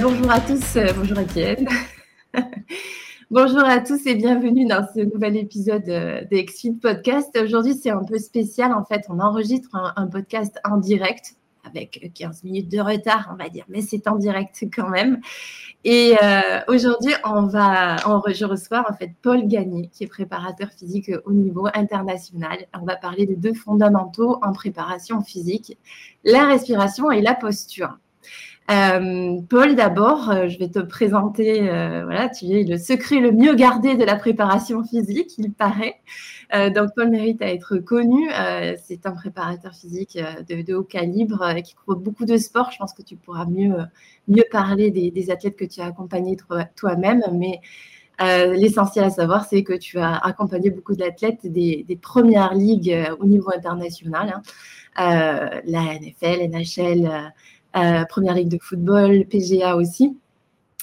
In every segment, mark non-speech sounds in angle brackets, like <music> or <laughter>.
Bonjour à tous, euh, bonjour Étienne. <laughs> bonjour à tous et bienvenue dans ce nouvel épisode euh, des Podcast. Aujourd'hui, c'est un peu spécial. En fait, on enregistre un, podcast en direct avec 15 minutes de retard, on va dire, mais c'est en direct quand même. Et euh, aujourd'hui, on va, on, en fait Paul Gagné, qui est préparateur physique au niveau international. On va parler de deux fondamentaux en préparation physique, la respiration et la posture. Euh, Paul, d'abord, euh, je vais te présenter, euh, voilà, tu es le secret le mieux gardé de la préparation physique, il paraît. donc, Paul mérite à être connu. c'est un préparateur physique de, haut calibre qui couvre beaucoup de sports. Je pense que tu pourras mieux, mieux parler des, athlètes que tu as accompagnés toi-même, mais l'essentiel à savoir, c'est que tu as accompagné beaucoup d'athlètes des, premières ligues au niveau international, hein. la NFL, NHL. Euh, première Ligue de football, PGA aussi.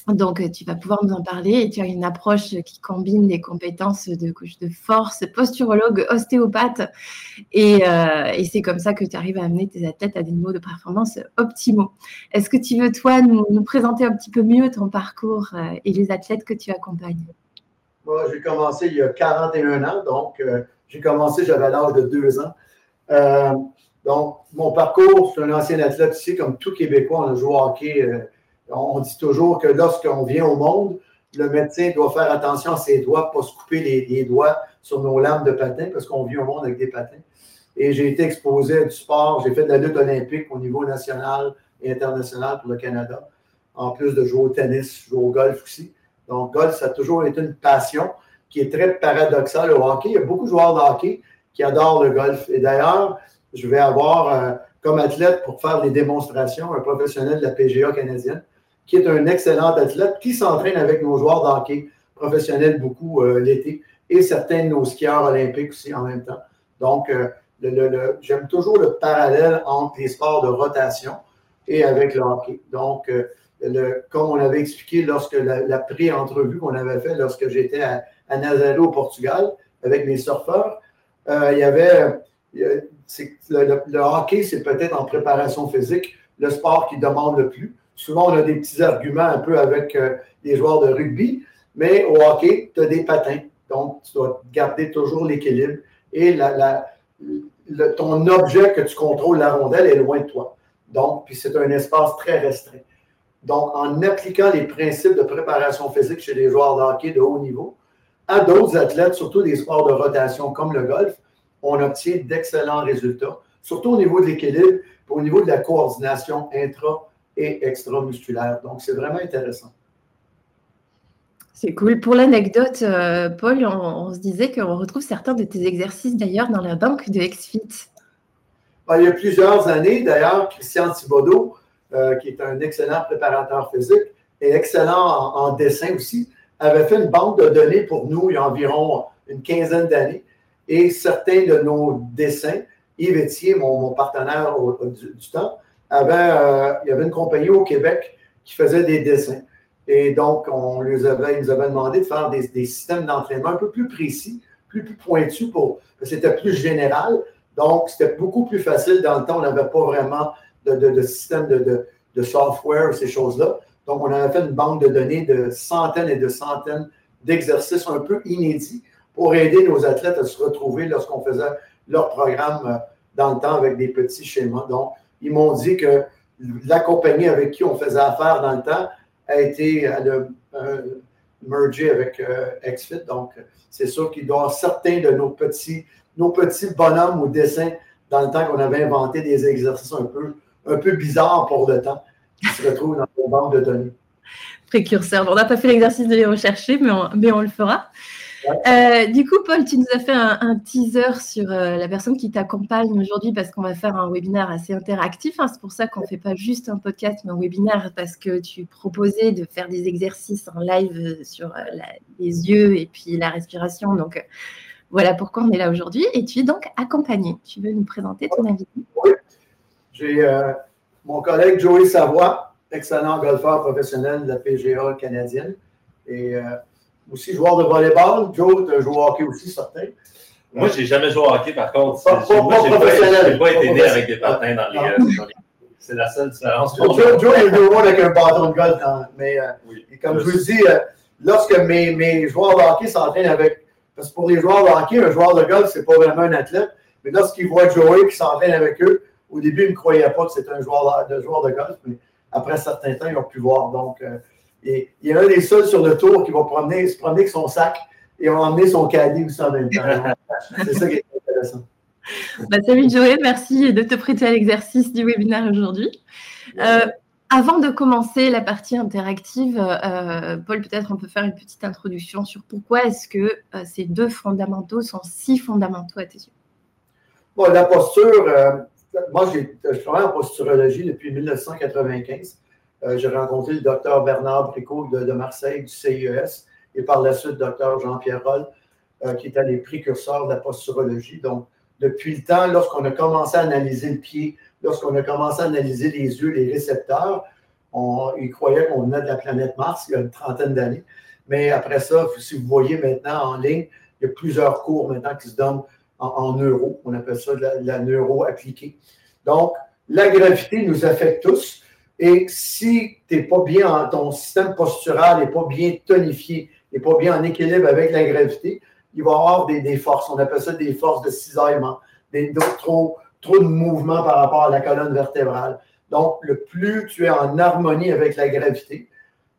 Donc, euh, tu vas pouvoir nous en parler et tu as une approche qui combine des compétences de coach de force, posturologue, ostéopathe. Euh, et, c'est comme ça que tu arrives à amener tes athlètes à des niveaux de performance optimaux. Est-ce que tu veux, toi, nous, présenter un petit peu mieux ton parcours et les athlètes que tu accompagnes? Moi, j'ai commencé il y a 41 ans. Donc, j'ai commencé, j'avais l'âge de 2 ans. Donc, mon parcours, c'est un ancien athlète ici, comme tout Québécois, on a joué au hockey. Euh, on dit toujours que lorsqu'on vient au monde, le médecin doit faire attention à ses doigts, pas se couper les, doigts sur nos lames de patins, parce qu'on vit au monde avec des patins. Et j'ai été exposé à du sport. J'ai fait de la lutte olympique au niveau national et international pour le Canada, en plus de jouer au tennis, jouer au golf aussi. Donc, golf, ça a toujours été une passion qui est très paradoxale au hockey. Il y a beaucoup de joueurs de hockey qui adorent le golf. Et d'ailleurs, je vais avoir euh, comme athlète pour faire des démonstrations un professionnel de la PGA canadienne qui est un excellent athlète qui s'entraîne avec nos joueurs d'hockey professionnels beaucoup euh, l'été et certains de nos skieurs olympiques aussi en même temps. Donc, euh, j'aime toujours le parallèle entre les sports de rotation et avec le hockey. Donc, comme on avait expliqué lorsque la, pré-entrevue qu'on avait fait lorsque j'étais à, à Nazaré au Portugal avec mes surfeurs, il y avait le, hockey, c'est peut-être en préparation physique le sport qui demande le plus. Souvent, on a des petits arguments un peu avec euh, les joueurs de rugby, mais au hockey, tu as des patins. Donc, tu dois garder toujours l'équilibre et ton objet que tu contrôles, la rondelle, est loin de toi. Donc, puis c'est un espace très restreint. Donc, en appliquant les principes de préparation physique chez les joueurs de hockey de haut niveau à d'autres athlètes, surtout des sports de rotation comme le golf, on obtient d'excellents résultats, surtout au niveau de l'équilibre, au niveau de la coordination intra- et extra-musculaire. Donc, c'est vraiment intéressant. C'est cool. Pour l'anecdote, euh, Paul, on, se disait qu'on retrouve certains de tes exercices d'ailleurs dans la banque de XFIT. Ben, il y a plusieurs années, d'ailleurs, Christian Thibodeau, euh, qui est un excellent préparateur physique et excellent en, dessin aussi, avait fait une banque de données pour nous il y a environ une quinzaine d'années et certains de nos dessins, Yves Etier, mon, partenaire du, temps, avait, euh, il y avait une compagnie au Québec qui faisait des dessins. Et donc, on les avait, ils nous avait demandé de faire des, systèmes d'entraînement un peu plus précis, plus, plus pointus, pour, c'était plus général. Donc, c'était beaucoup plus facile. Dans le temps, on n'avait pas vraiment de, système de, de, software, ces choses-là. Donc, on avait fait une banque de données de centaines et de centaines d'exercices un peu inédits pour aider nos athlètes à se retrouver lorsqu'on faisait leur programme euh, dans le temps avec des petits schémas. Donc, ils m'ont dit que la compagnie avec qui on faisait affaire dans le temps a été à merger avec euh, XFIT. Donc, c'est sûr qu'il doit certains de nos petits, nos petits bonhommes ou dessins dans le temps qu'on avait inventé des exercices un peu, un peu bizarres pour le temps qui se retrouvent dans nos banques de données. Précurseur. on n'a pas fait l'exercice de les rechercher, mais mais on le fera. Euh, du coup, Paul, tu nous as fait un, teaser sur euh, la personne qui t'accompagne aujourd'hui parce qu'on va faire un webinaire assez interactif. Hein. C'est pour ça qu'on ne fait pas juste un podcast, mais un webinaire parce que tu proposais de faire des exercices en live euh, sur les yeux et puis la respiration. Donc, voilà pourquoi on est là aujourd'hui. Et tu es donc accompagné. Tu veux nous présenter ton invité? Oui. J'ai mon collègue Joey Savoie, excellent golfeur professionnel de la PGA canadienne. Et aussi joueur de volleyball. Joe, tu as joué au hockey aussi, certain. Moi, j'ai jamais joué au hockey, par contre. Pas, pas, moi, j'ai pas, pas, été né avec des patins dans les. Euh, dans les... C'est la seule différence. Joe, Joe est le avec un bâton de golf, dans, mais euh, oui, comme je vous dis, euh, lorsque mes, mes joueurs de hockey s'entraînent avec. Parce que pour les joueurs de hockey, un joueur de golf, c'est pas vraiment un athlète. Mais lorsqu'ils voient Joey qui s'entraîne avec eux, au début, ils ne croyaient pas que c'était un joueur de, joueur de golf, mais après un certain temps, ils ont pu voir. Donc, euh, et, il y a un des seuls sur le tour qui va promener, se promener avec son sac et va emmener son caddie aussi en même temps. <laughs> C'est ça qui est intéressant. Bah, salut Joël, merci de te prêter à l'exercice du webinaire aujourd'hui. Euh, avant de commencer la partie interactive, euh, Paul, peut-être on peut faire une petite introduction sur pourquoi est-ce que ces deux fondamentaux sont si fondamentaux à tes yeux? Bon, la posture, moi, je travaille en posturologie depuis 1995. Euh, j'ai rencontré le docteur Bernard Bricot de, Marseille, du CIES, et par la suite, docteur Jean-Pierre Roll, euh, qui était les précurseurs de la posturologie. Donc, depuis le temps, lorsqu'on a commencé à analyser le pied, lorsqu'on a commencé à analyser les yeux, les récepteurs, on, ils croyaient qu'on venait de la planète Mars il y a une trentaine d'années. Mais après ça, si vous voyez maintenant en ligne, il y a plusieurs cours maintenant qui se donnent en, neuro. On appelle ça de la, neuro appliquée. Donc, la gravité nous affecte tous. Et si tu pas bien, ton système postural n'est pas bien tonifié, n'est pas bien en équilibre avec la gravité, il va y avoir des, forces. On appelle ça des forces de cisaillement, des, trop, trop de mouvements par rapport à la colonne vertébrale. Donc, le plus tu es en harmonie avec la gravité,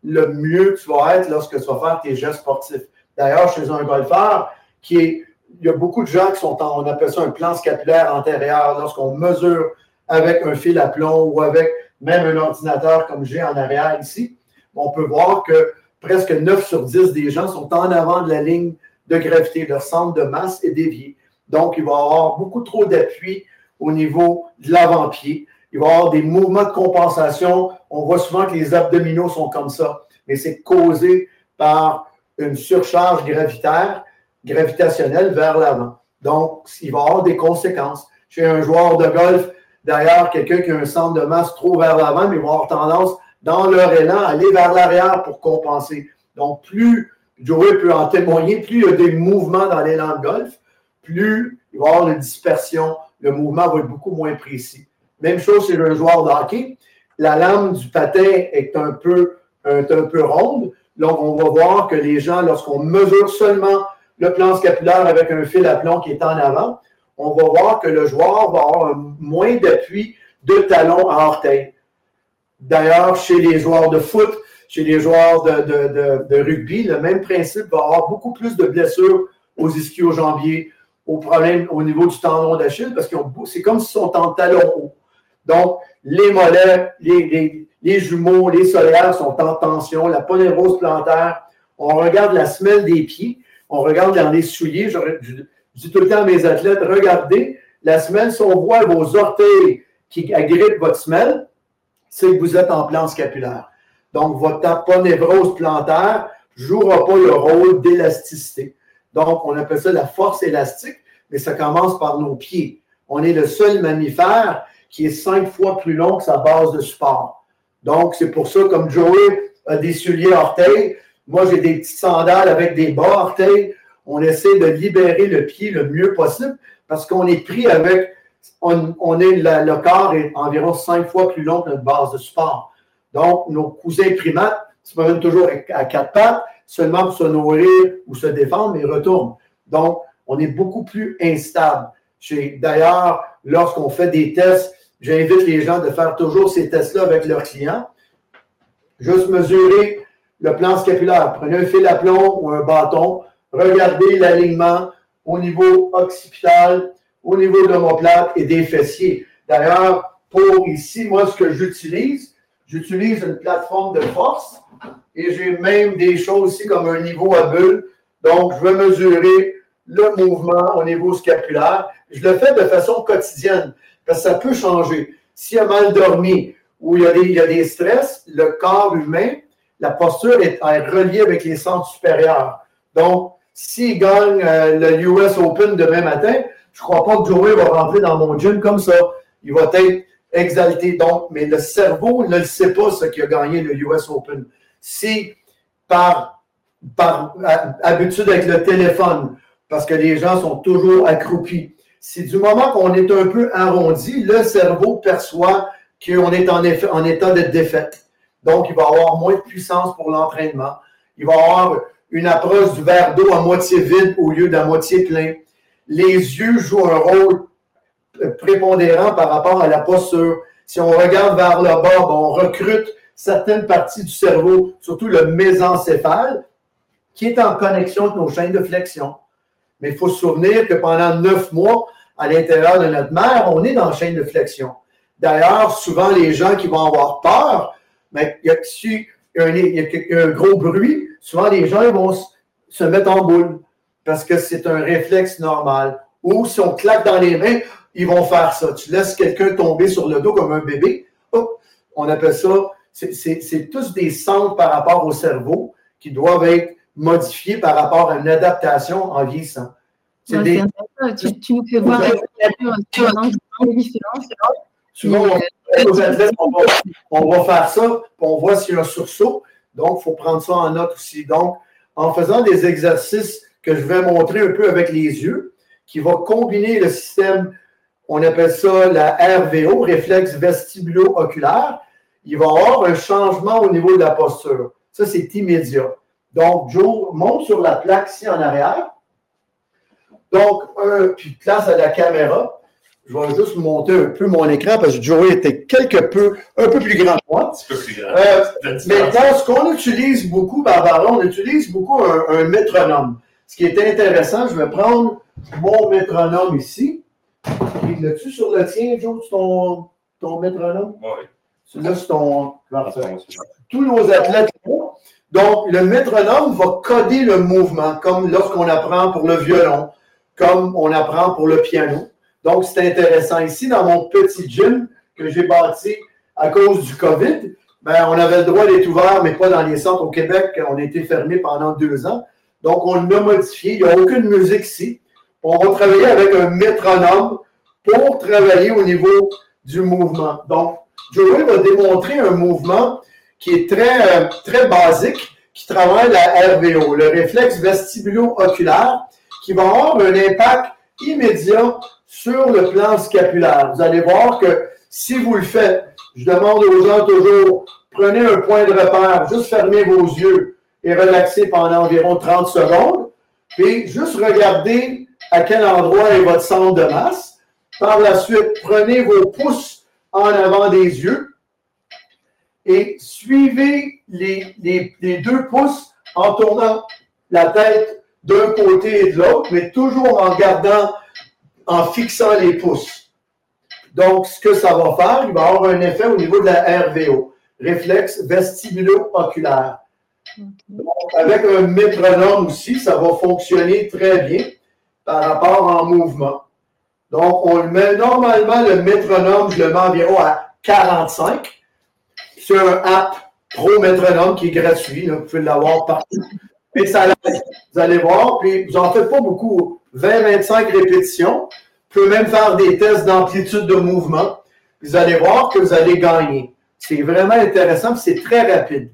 le mieux tu vas être lorsque tu vas faire tes gestes sportifs. D'ailleurs, chez un golfeur qui est il y a beaucoup de gens qui sont en, on appelle ça un plan scapulaire antérieur, lorsqu'on mesure avec un fil à plomb ou avec même un ordinateur comme j'ai en arrière ici, on peut voir que presque 9 sur 10 des gens sont en avant de la ligne de gravité. Leur centre de masse est dévié. Donc, il va y avoir beaucoup trop d'appui au niveau de l'avant-pied. Il va y avoir des mouvements de compensation. On voit souvent que les abdominaux sont comme ça, mais c'est causé par une surcharge gravitationnelle vers l'avant. Donc, il va y avoir des conséquences. Chez un joueur de golf, d'ailleurs, quelqu'un qui a un centre de masse trop vers l'avant, mais va avoir tendance, dans leur élan, à aller vers l'arrière pour compenser. Donc, plus Joey peut en témoigner, plus il y a des mouvements dans l'élan de golf, plus il va y avoir une dispersion, le mouvement va être beaucoup moins précis. Même chose chez un joueur de hockey. La lame du patin est un peu, un, un peu ronde. Donc, on va voir que les gens, lorsqu'on mesure seulement le plan scapulaire avec un fil à plomb qui est en avant, on va voir que le joueur va avoir moins d'appui de talon à orteil. D'ailleurs, chez les joueurs de foot, chez les joueurs de, rugby, le même principe va avoir beaucoup plus de blessures aux ischio-jambiers, aux problèmes au niveau du tendon d'Achille, parce que c'est comme si sont en talon haut. Donc, les mollets, les, jumeaux, les solaires sont en tension, la ponérose plantaire. On regarde la semelle des pieds on regarde dans les souliers, dis tout le temps à mes athlètes, regardez la semelle, si on voit vos orteils qui agrippent votre semelle, c'est que vous êtes en plan scapulaire. Donc, votre névrose plantaire ne jouera pas le rôle d'élasticité. Donc, on appelle ça la force élastique, mais ça commence par nos pieds. On est le seul mammifère qui est cinq fois plus long que sa base de support. Donc, c'est pour ça, comme Joey a des souliers orteils, moi, j'ai des petites sandales avec des bas orteils. On essaie de libérer le pied le mieux possible parce qu'on est pris avec, on, est le corps est environ cinq fois plus long que notre base de support. Donc, nos cousins primates se promènent toujours à quatre pattes, seulement pour se nourrir ou se défendre, mais ils retournent. Donc, on est beaucoup plus instable. D'ailleurs, lorsqu'on fait des tests, j'invite les gens de faire toujours ces tests-là avec leurs clients. Juste mesurer le plan scapulaire. Prenez un fil à plomb ou un bâton, regardez l'alignement au niveau occipital, au niveau de l'omoplate et des fessiers. D'ailleurs, pour ici, moi, ce que j'utilise, j'utilise une plateforme de force et j'ai même des choses ici comme un niveau à bulle. Donc, je vais mesurer le mouvement au niveau scapulaire. Je le fais de façon quotidienne parce que ça peut changer. S'il y a mal dormi ou il y a des, il y a des stress, le corps humain la posture est, reliée avec les centres supérieurs. Donc, s'il gagne euh, le US Open demain matin, je ne crois pas que Joey va rentrer dans mon gym comme ça. Il va être exalté. Donc, mais le cerveau ne le sait pas ce qui a gagné le US Open. Si par, par habitude avec le téléphone parce que les gens sont toujours accroupis. C'est du moment qu'on est un peu arrondi, le cerveau perçoit qu'on est en, en état de défaite. Donc, il va avoir moins de puissance pour l'entraînement. Il va avoir une approche du verre d'eau à moitié vide au lieu d'à moitié plein. Les yeux jouent un rôle prépondérant par rapport à la posture. Si on regarde vers le bas, ben, on recrute certaines parties du cerveau, surtout le mésencéphale, qui est en connexion avec nos chaînes de flexion. Mais il faut se souvenir que pendant neuf mois, à l'intérieur de notre mère, on est dans la chaîne de flexion. D'ailleurs, souvent, les gens qui vont avoir peur, mais il y a, un, un gros bruit, souvent les gens vont se mettre en boule parce que c'est un réflexe normal. Ou si on claque dans les mains, ils vont faire ça. Tu laisses quelqu'un tomber sur le dos comme un bébé. on appelle ça, c'est tous des centres par rapport au cerveau qui doivent être modifiés par rapport à une adaptation en vieillissant. C'est des... tu, tu, nous fais voir des différences. Souvent, on va faire ça, puis on voit s'il y a un sursaut. Donc, il faut prendre ça en note aussi. Donc, en faisant des exercices que je vais montrer un peu avec les yeux, qui va combiner le système, on appelle ça la RVO, réflexe vestibulo-oculaire, il va y avoir un changement au niveau de la posture. Ça, c'est immédiat. Donc, Joe monte sur la plaque ici en arrière. Donc, un, puis place à la caméra. Je vais juste monter un peu mon écran parce que Joey était quelque peu, un peu plus grand que moi. Un peu plus grand. Euh, maintenant, ce qu'on utilise beaucoup, Barbara, on utilise beaucoup un, métronome. Ce qui est intéressant, je vais prendre mon métronome ici. L'as-tu sur le tien, Joe, ton, ton métronome? Oui. Là, c'est ton. Tous nos athlètes. Donc, le métronome va coder le mouvement, comme lorsqu'on apprend pour le violon, comme on apprend pour le piano. Donc, c'est intéressant. Ici, dans mon petit gym que j'ai bâti à cause du COVID, ben, on avait le droit d'être ouvert, mais pas dans les centres au Québec. On a été fermé pendant deux ans. Donc, on l'a modifié. Il n'y a aucune musique ici. On va travailler avec un métronome pour travailler au niveau du mouvement. Donc, Joey va démontrer un mouvement qui est très, euh, très basique, qui travaille la RVO, le réflexe vestibulo-oculaire, qui va avoir un impact immédiat sur le plan scapulaire. Vous allez voir que si vous le faites, je demande aux gens toujours, prenez un point de repère, juste fermez vos yeux et relaxez pendant environ 30 secondes, puis juste regardez à quel endroit est votre centre de masse. Par la suite, prenez vos pouces en avant des yeux et suivez les, les deux pouces en tournant la tête d'un côté et de l'autre, mais toujours en gardant en fixant les pouces. Donc, ce que ça va faire, il va avoir un effet au niveau de la RVO, réflexe vestibulo-oculaire. avec un métronome aussi, ça va fonctionner très bien par rapport en mouvement. Donc, on le met normalement, le métronome, je le mets environ à 45 sur un app Pro Métronome qui est gratuit. vous pouvez l'avoir partout. Et ça, vous allez voir, puis vous n'en faites pas beaucoup. 20-25 répétitions. Vous pouvez même faire des tests d'amplitude de mouvement. Vous allez voir que vous allez gagner. C'est vraiment intéressant, c'est très rapide.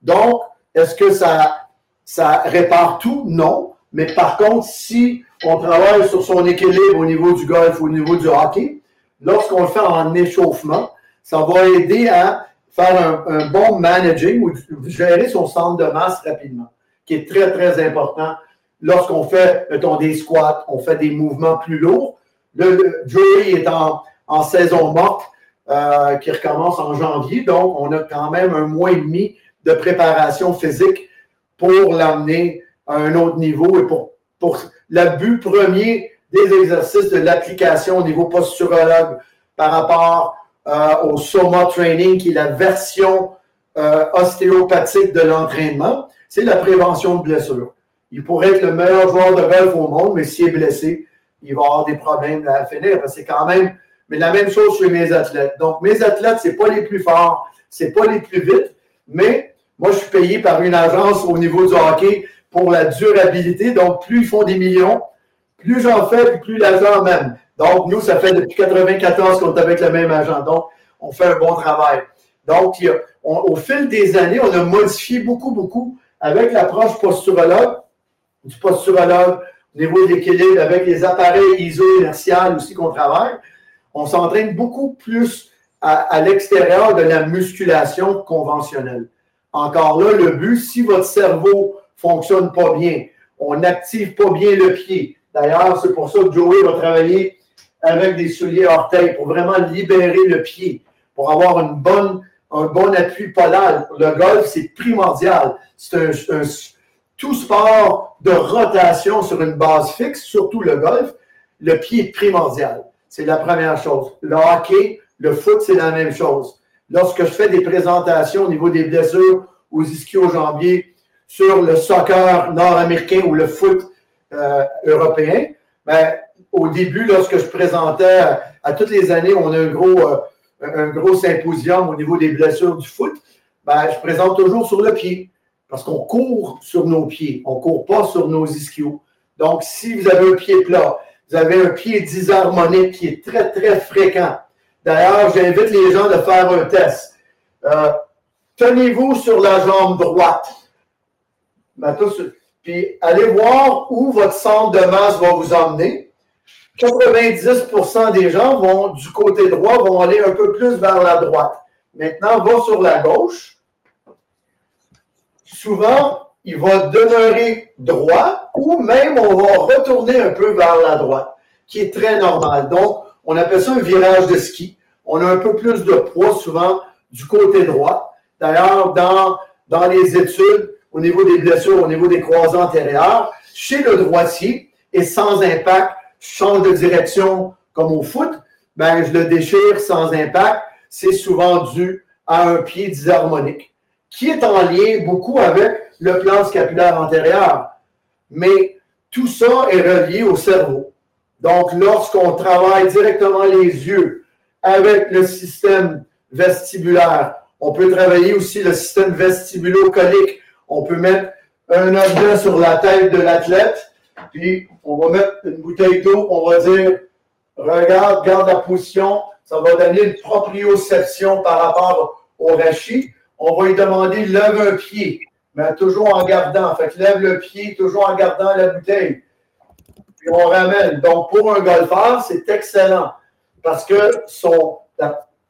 Donc, est-ce que ça, ça répare tout? Non. Mais par contre, si on travaille sur son équilibre au niveau du golf, au niveau du hockey, lorsqu'on le fait en échauffement, ça va aider à faire un, un bon managing ou gérer son centre de masse rapidement, qui est très, très important lorsqu'on fait, mettons, des squats, on fait des mouvements plus lourds. Le, Joey est en, saison morte euh, qui recommence en janvier, donc on a quand même un mois et demi de préparation physique pour l'amener à un autre niveau et pour, pour le but premier des exercices de l'application au niveau posturologue par rapport euh, au Soma Training, qui est la version euh, ostéopathique de l'entraînement, c'est la prévention de blessures. Il pourrait être le meilleur joueur de golf au monde, mais s'il est blessé, il va avoir des problèmes à finir. C'est quand même, mais la même chose chez mes athlètes. Donc, mes athlètes, ce pas les plus forts, ce pas les plus vite, mais moi, je suis payé par une agence au niveau du hockey pour la durabilité. Donc, plus ils font des millions, plus j'en fais, plus l'agent m'aime. Donc, nous, ça fait depuis 94 qu'on est avec le même agent. Donc, on fait un bon travail. Donc, au fil des années, on a modifié beaucoup, beaucoup avec l'approche posturologue du posturologue au niveau de l'équilibre avec les appareils iso-inertiels aussi qu'on travaille, on s'entraîne beaucoup plus à, l'extérieur de la musculation conventionnelle. Encore là, le but, si votre cerveau fonctionne pas bien, on n'active pas bien le pied. D'ailleurs, c'est pour ça que Joey va travailler avec des souliers orteils pour vraiment libérer le pied, pour avoir une bonne, un bon appui podal. Le golf, c'est primordial. C'est un, tout sport de rotation sur une base fixe, surtout le golf, le pied est primordial. C'est la première chose. Le hockey, le foot, c'est la même chose. Lorsque je fais des présentations au niveau des blessures aux ischio-jambiers sur le soccer nord-américain ou le foot euh, européen, ben, au début, lorsque je présentais à, toutes les années, on a un gros, euh, un gros symposium au niveau des blessures du foot, ben, je présente toujours sur le pied. Parce qu'on court sur nos pieds, on ne court pas sur nos ischios. Donc, si vous avez un pied plat, vous avez un pied disharmonique qui est très, très fréquent. D'ailleurs, j'invite les gens de faire un test. Euh, tenez-vous sur la jambe droite. Puis allez voir où votre centre de masse va vous emmener. 90% des gens vont du côté droit, vont aller un peu plus vers la droite. Maintenant, va sur la gauche. Souvent, il va demeurer droit ou même on va retourner un peu vers la droite, qui est très normal. Donc, on appelle ça un virage de ski. On a un peu plus de poids souvent du côté droit. D'ailleurs, dans, les études, au niveau des blessures, au niveau des croisants antérieurs, chez le droitier et sans impact, change de direction comme au foot, ben, je le déchire sans impact. C'est souvent dû à un pied disharmonique, qui est en lien beaucoup avec le plan scapulaire antérieur. Mais tout ça est relié au cerveau. Donc, lorsqu'on travaille directement les yeux avec le système vestibulaire, on peut travailler aussi le système vestibulo-colique. On peut mettre un objet sur la tête de l'athlète, puis on va mettre une bouteille d'eau, on va dire regarde, garde la position, ça va donner une proprioception par rapport au rachis. On va lui demander lève un pied, mais toujours en gardant. Fait que lève le pied, toujours en gardant la bouteille on ramène. Donc, pour un golfeur, c'est excellent parce que son,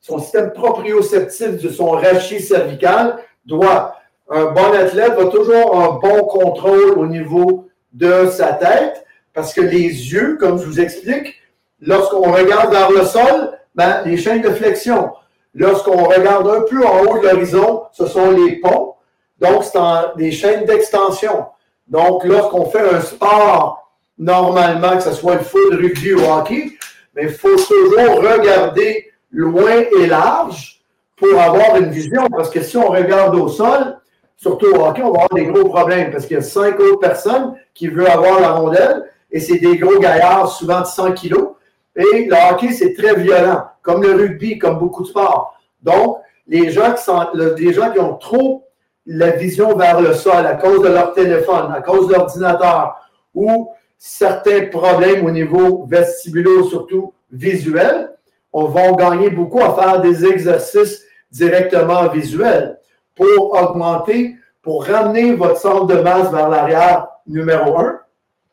son système proprioceptif de son rachis cervical doit. Un bon athlète va toujours un bon contrôle au niveau de sa tête parce que les yeux, comme je vous explique, lorsqu'on regarde vers le sol, ben, les chaînes de flexion. Lorsqu'on regarde un peu en haut de l'horizon, ce sont les ponts. Donc, c'est des chaînes d'extension. Donc, lorsqu'on fait un sport normalement, que ce soit le foot, rugby ou hockey, mais il faut toujours regarder loin et large pour avoir une vision. Parce que si on regarde au sol, surtout au hockey, on va avoir des gros problèmes parce qu'il y a cinq autres personnes qui veulent avoir la rondelle et c'est des gros gaillards, souvent de 100 kilos. Et le hockey, c'est très violent, comme le rugby, comme beaucoup de sports. Donc, les gens qui, ont trop la vision vers le sol à cause de leur téléphone, à cause de l'ordinateur ou certains problèmes au niveau vestibulo, surtout visuel, on va gagner beaucoup à faire des exercices directement visuels pour augmenter, pour ramener votre centre de masse vers l'arrière, numéro un.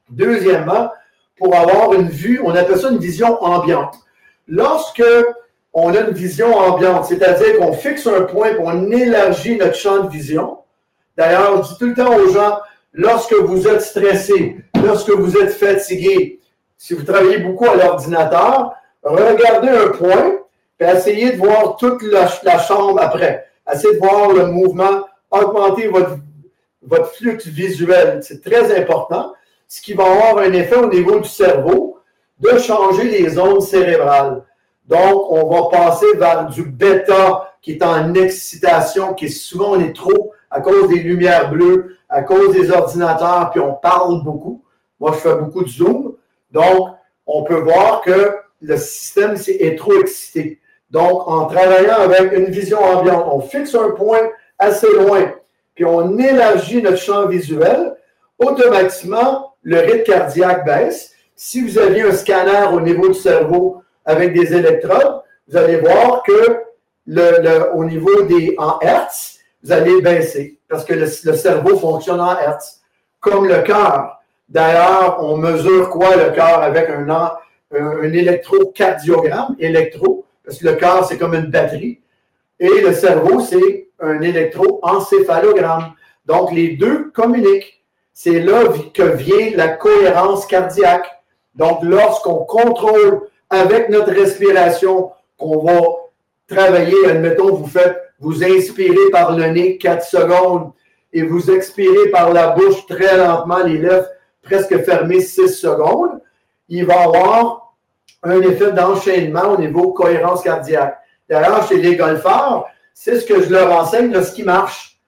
Deuxièmement, pour avoir une vue, on appelle ça une vision ambiante. Lorsque on a une vision ambiante, c'est-à-dire qu'on fixe un point, on élargit notre champ de vision. D'ailleurs, je dis tout le temps aux gens, lorsque vous êtes stressé, lorsque vous êtes fatigué, si vous travaillez beaucoup à l'ordinateur, regardez un point, et essayez de voir toute la, chambre après. Essayez de voir le mouvement, augmenter votre flux visuel. C'est très important, ce qui va avoir un effet au niveau du cerveau de changer les ondes cérébrales. Donc, on va passer vers du bêta qui est en excitation, qui est souvent on est trop à cause des lumières bleues, à cause des ordinateurs, puis on parle beaucoup. Moi, je fais beaucoup de Zoom. Donc, on peut voir que le système est trop excité. Donc, en travaillant avec une vision ambiante, on fixe un point assez loin, puis on élargit notre champ visuel, automatiquement, le rythme cardiaque baisse. Si vous aviez un scanner au niveau du cerveau avec des électrodes, vous allez voir que le, au niveau des en Hertz, vous allez baisser parce que le, cerveau fonctionne en Hertz, comme le cœur. D'ailleurs, on mesure quoi le cœur avec un, un électrocardiogramme, électro, parce que le cœur, c'est comme une batterie. Et le cerveau, c'est un électroencéphalogramme. Donc, les deux communiquent. C'est là que vient la cohérence cardiaque. Donc, lorsqu'on contrôle avec notre respiration, qu'on va travailler, admettons, vous faites, vous inspirez par le nez 4 secondes et vous expirez par la bouche très lentement, les lèvres presque fermées 6 secondes, il va avoir un effet d'enchaînement au niveau cohérence cardiaque. D'ailleurs, chez les golfeurs, c'est ce que je leur enseigne lorsqu'ils marchent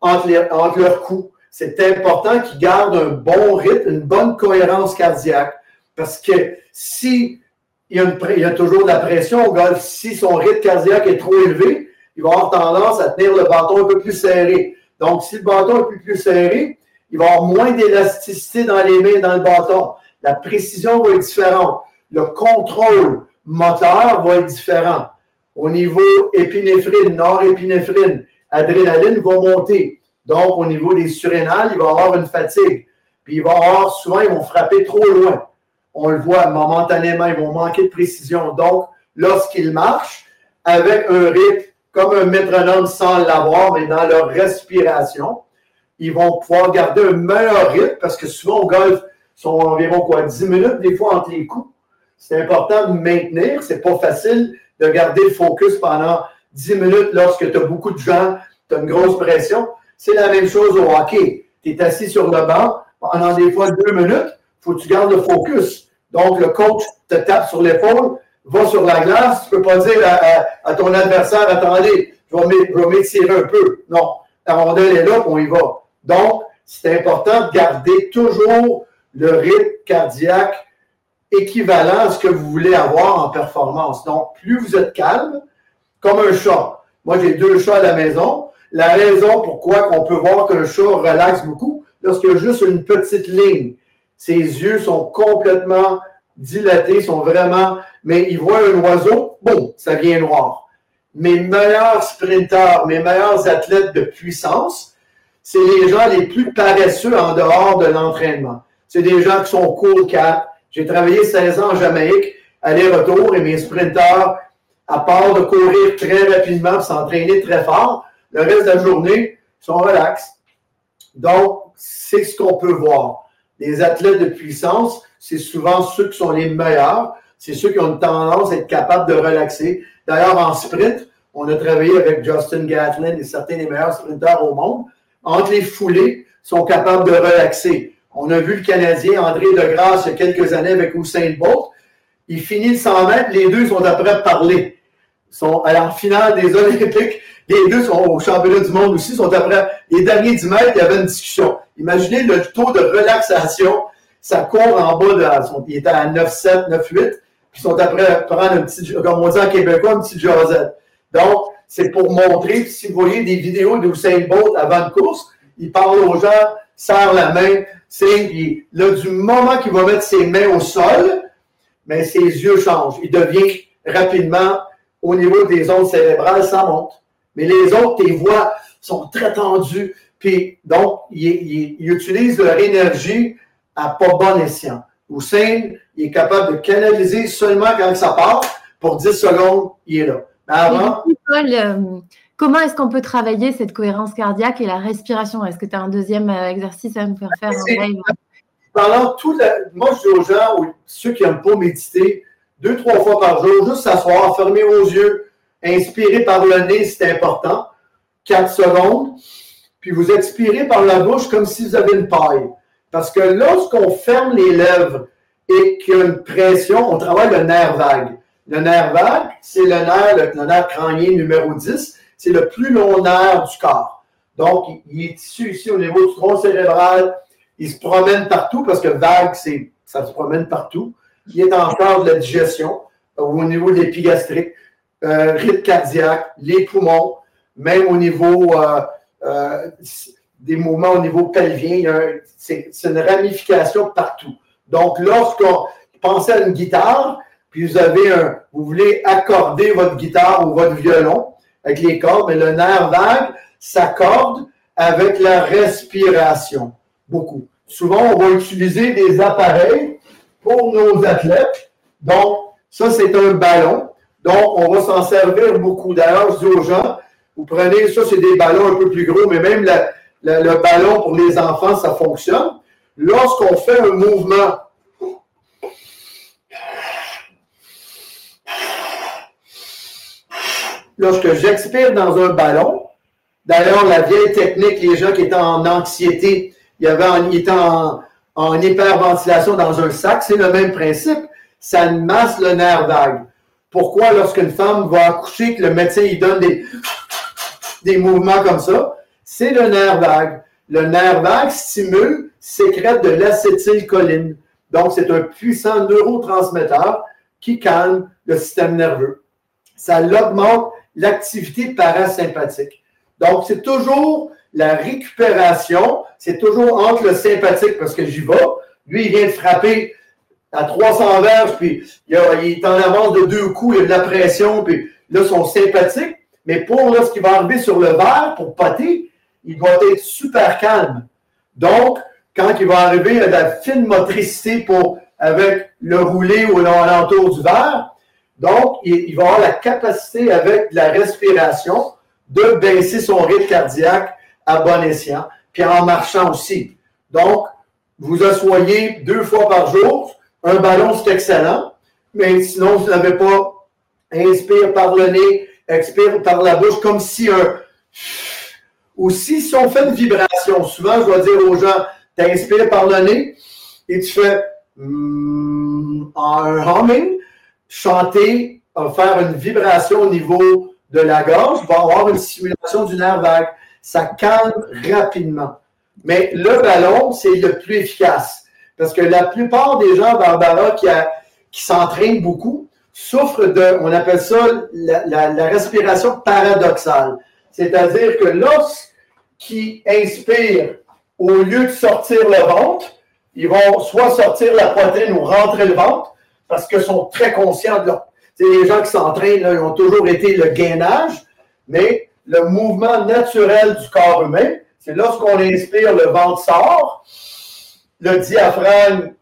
entre, entre leurs coups. C'est important qu'ils gardent un bon rythme, une bonne cohérence cardiaque. Parce que si il y, a toujours de la pression si son rythme cardiaque est trop élevé, il va avoir tendance à tenir le bâton un peu plus serré. Donc, si le bâton est plus serré, il va avoir moins d'élasticité dans les mains, dans le bâton. La précision va être différente. Le contrôle moteur va être différent. Au niveau épinéphrine, nord-épinéphrine, adrénaline va monter. Donc, au niveau des surrénales, il va avoir une fatigue. Puis, il va avoir, souvent, ils vont frapper trop loin. On le voit momentanément, ils vont manquer de précision. Donc, lorsqu'ils marchent, avec un rythme comme un métronome sans l'avoir, mais dans leur respiration, ils vont pouvoir garder un meilleur rythme parce que souvent au golf, sont environ quoi, 10 minutes des fois entre les coups. C'est important de maintenir, c'est pas facile de garder le focus pendant 10 minutes lorsque tu as beaucoup de gens, tu as une grosse pression. C'est la même chose au hockey. Tu es assis sur le banc pendant des fois deux minutes, il faut que tu gardes le focus. Donc, le coach te tape sur l'épaule, va sur la glace, tu ne peux pas dire à, ton adversaire, attendez, je vais m'étirer un peu. Non, la rondelle est là, on y va. Donc, c'est important de garder toujours le rythme cardiaque équivalent à ce que vous voulez avoir en performance. Donc, plus vous êtes calme, comme un chat. Moi, j'ai deux chats à la maison. La raison pourquoi on peut voir qu'un chat relaxe beaucoup, lorsqu'il y a juste une petite ligne. Ses yeux sont complètement dilatés, sont vraiment, mais il voit un oiseau, bon, ça vient noir. Mes meilleurs sprinteurs, mes meilleurs athlètes de puissance, c'est les gens les plus paresseux en dehors de l'entraînement. C'est des gens qui sont cool cap, j'ai travaillé 16 ans en Jamaïque, aller-retour, et mes sprinteurs, à part de courir très rapidement, s'entraîner très fort, le reste de la journée, sont relax. Donc, c'est ce qu'on peut voir. Les athlètes de puissance, c'est souvent ceux qui sont les meilleurs. C'est ceux qui ont une tendance à être capables de relaxer. D'ailleurs, en sprint, on a travaillé avec Justin Gatlin et certains des meilleurs sprinteurs au monde. Entre les foulées, sont capables de relaxer. On a vu le Canadien André Degrasse il y a quelques années avec Usain Bolt. Il finit le 100 mètres, les deux sont après parler. Ils sont à la finale des <laughs> Olympiques. Les deux sont au championnat du monde aussi, sont après. Les derniers 10 mètres, il y avait une discussion. Imaginez le taux de relaxation. Ça court en bas de. Il était à 9,7, 9,8. Puis ils sont après prendre un petit, comme on dit en québécois, un petit Josette. Donc, c'est pour montrer, si vous voyez des vidéos d'Usain Bolt avant de course, il parle aux gens, serre la main, c'est là, du moment qu'il va mettre ses mains au sol, mais ses yeux changent. Il devient rapidement, au niveau des ondes cérébrales, ça monte. Mais les autres, tes voix sont très tendues. Puis, donc, ils, utilisent leur énergie à pas bon escient. Hussein, il est capable de canaliser seulement quand ça part. Pour 10 secondes, il est là. Mais avant. Euh, Comment est-ce qu'on peut travailler cette cohérence cardiaque et la respiration? Est-ce que tu as un deuxième euh, exercice à nous faire faire en live? Pendant tout Moi, je dis aux gens, ceux qui n'aiment pas méditer, deux, trois fois par jour, juste s'asseoir, fermer vos yeux, inspirer par le nez, c'est important, quatre secondes, puis vous expirez par la bouche comme si vous avez une paille. Parce que lorsqu'on ferme les lèvres et qu'il y a une pression, on travaille le nerf vague. Le nerf vague, c'est le nerf, le nerf crânien numéro 10 c'est le plus long nerf du corps. Donc, il est issu ici au niveau du tronc cérébral. Il se promène partout parce que vague, c'est, ça se promène partout. Il est en charge de la digestion au niveau de l'épigastrique, euh, rythme cardiaque, les poumons, même au niveau euh, euh, des mouvements au niveau pelvien. C'est, une ramification partout. Donc, lorsqu'on pensez à une guitare, puis vous avez un, vous voulez accorder votre guitare ou votre violon, avec les cordes, mais le nerf vague s'accorde avec la respiration. Beaucoup. souvent, on va utiliser des appareils pour nos athlètes. Donc, ça, c'est un ballon. Donc, on va s'en servir beaucoup. D'ailleurs, je dis aux gens, vous prenez, ça, c'est des ballons un peu plus gros, mais même le ballon pour les enfants, ça fonctionne. Lorsqu'on fait un mouvement, lorsque j'expire dans un ballon, d'ailleurs, la vieille technique, les gens qui étaient en anxiété, il y avait ils étaient en, en hyperventilation dans un sac, c'est le même principe. Ça masse le nerf vague. Pourquoi, lorsqu'une femme va accoucher, que le médecin lui donne des, des mouvements comme ça? C'est le nerf vague. Le nerf vague stimule, sécrète de l'acétylcholine. Donc, c'est un puissant neurotransmetteur qui calme le système nerveux. Ça augmente l'activité parasympathique. Donc, c'est toujours la récupération, c'est toujours entre le sympathique, parce que j'y vais. Lui, il vient de frapper à 300 verges, puis il, est en avance de deux coups, il y a de la pression, puis là, son sympathique. Mais pour là, ce qui va arriver sur le verre, pour pâter, il doit être super calme. Donc, quand il va arriver, il a de la fine motricité pour, avec le roulé ou l'entour du verre. Donc, il, va avoir la capacité, avec la respiration, de baisser son rythme cardiaque à bon escient, puis en marchant aussi. Donc, vous assoyez deux fois par jour. Un ballon, c'est excellent, mais sinon, vous n'avez pas inspire par le nez, expire par la bouche, comme si un. <sniffs> Aussi, si on fait une vibration, souvent, je dois dire aux gens, tu inspires par le nez et tu fais mm, un humming, chanter, faire une vibration au niveau de la gorge, va avoir une simulation du nerf vague ça calme rapidement. Mais le ballon, c'est le plus efficace. Parce que la plupart des gens, Barbara, qui, qui s'entraînent beaucoup, souffrent de, on appelle ça la, respiration paradoxale. C'est-à-dire que lorsqu'ils inspirent, au lieu de sortir le ventre, ils vont soit sortir la poitrine ou rentrer le ventre, parce qu'ils sont très conscients de leur... Les gens qui s'entraînent, ils ont toujours été le gainage, mais le mouvement naturel du corps humain. C'est lorsqu'on inspire, le ventre sort, le diaphragme,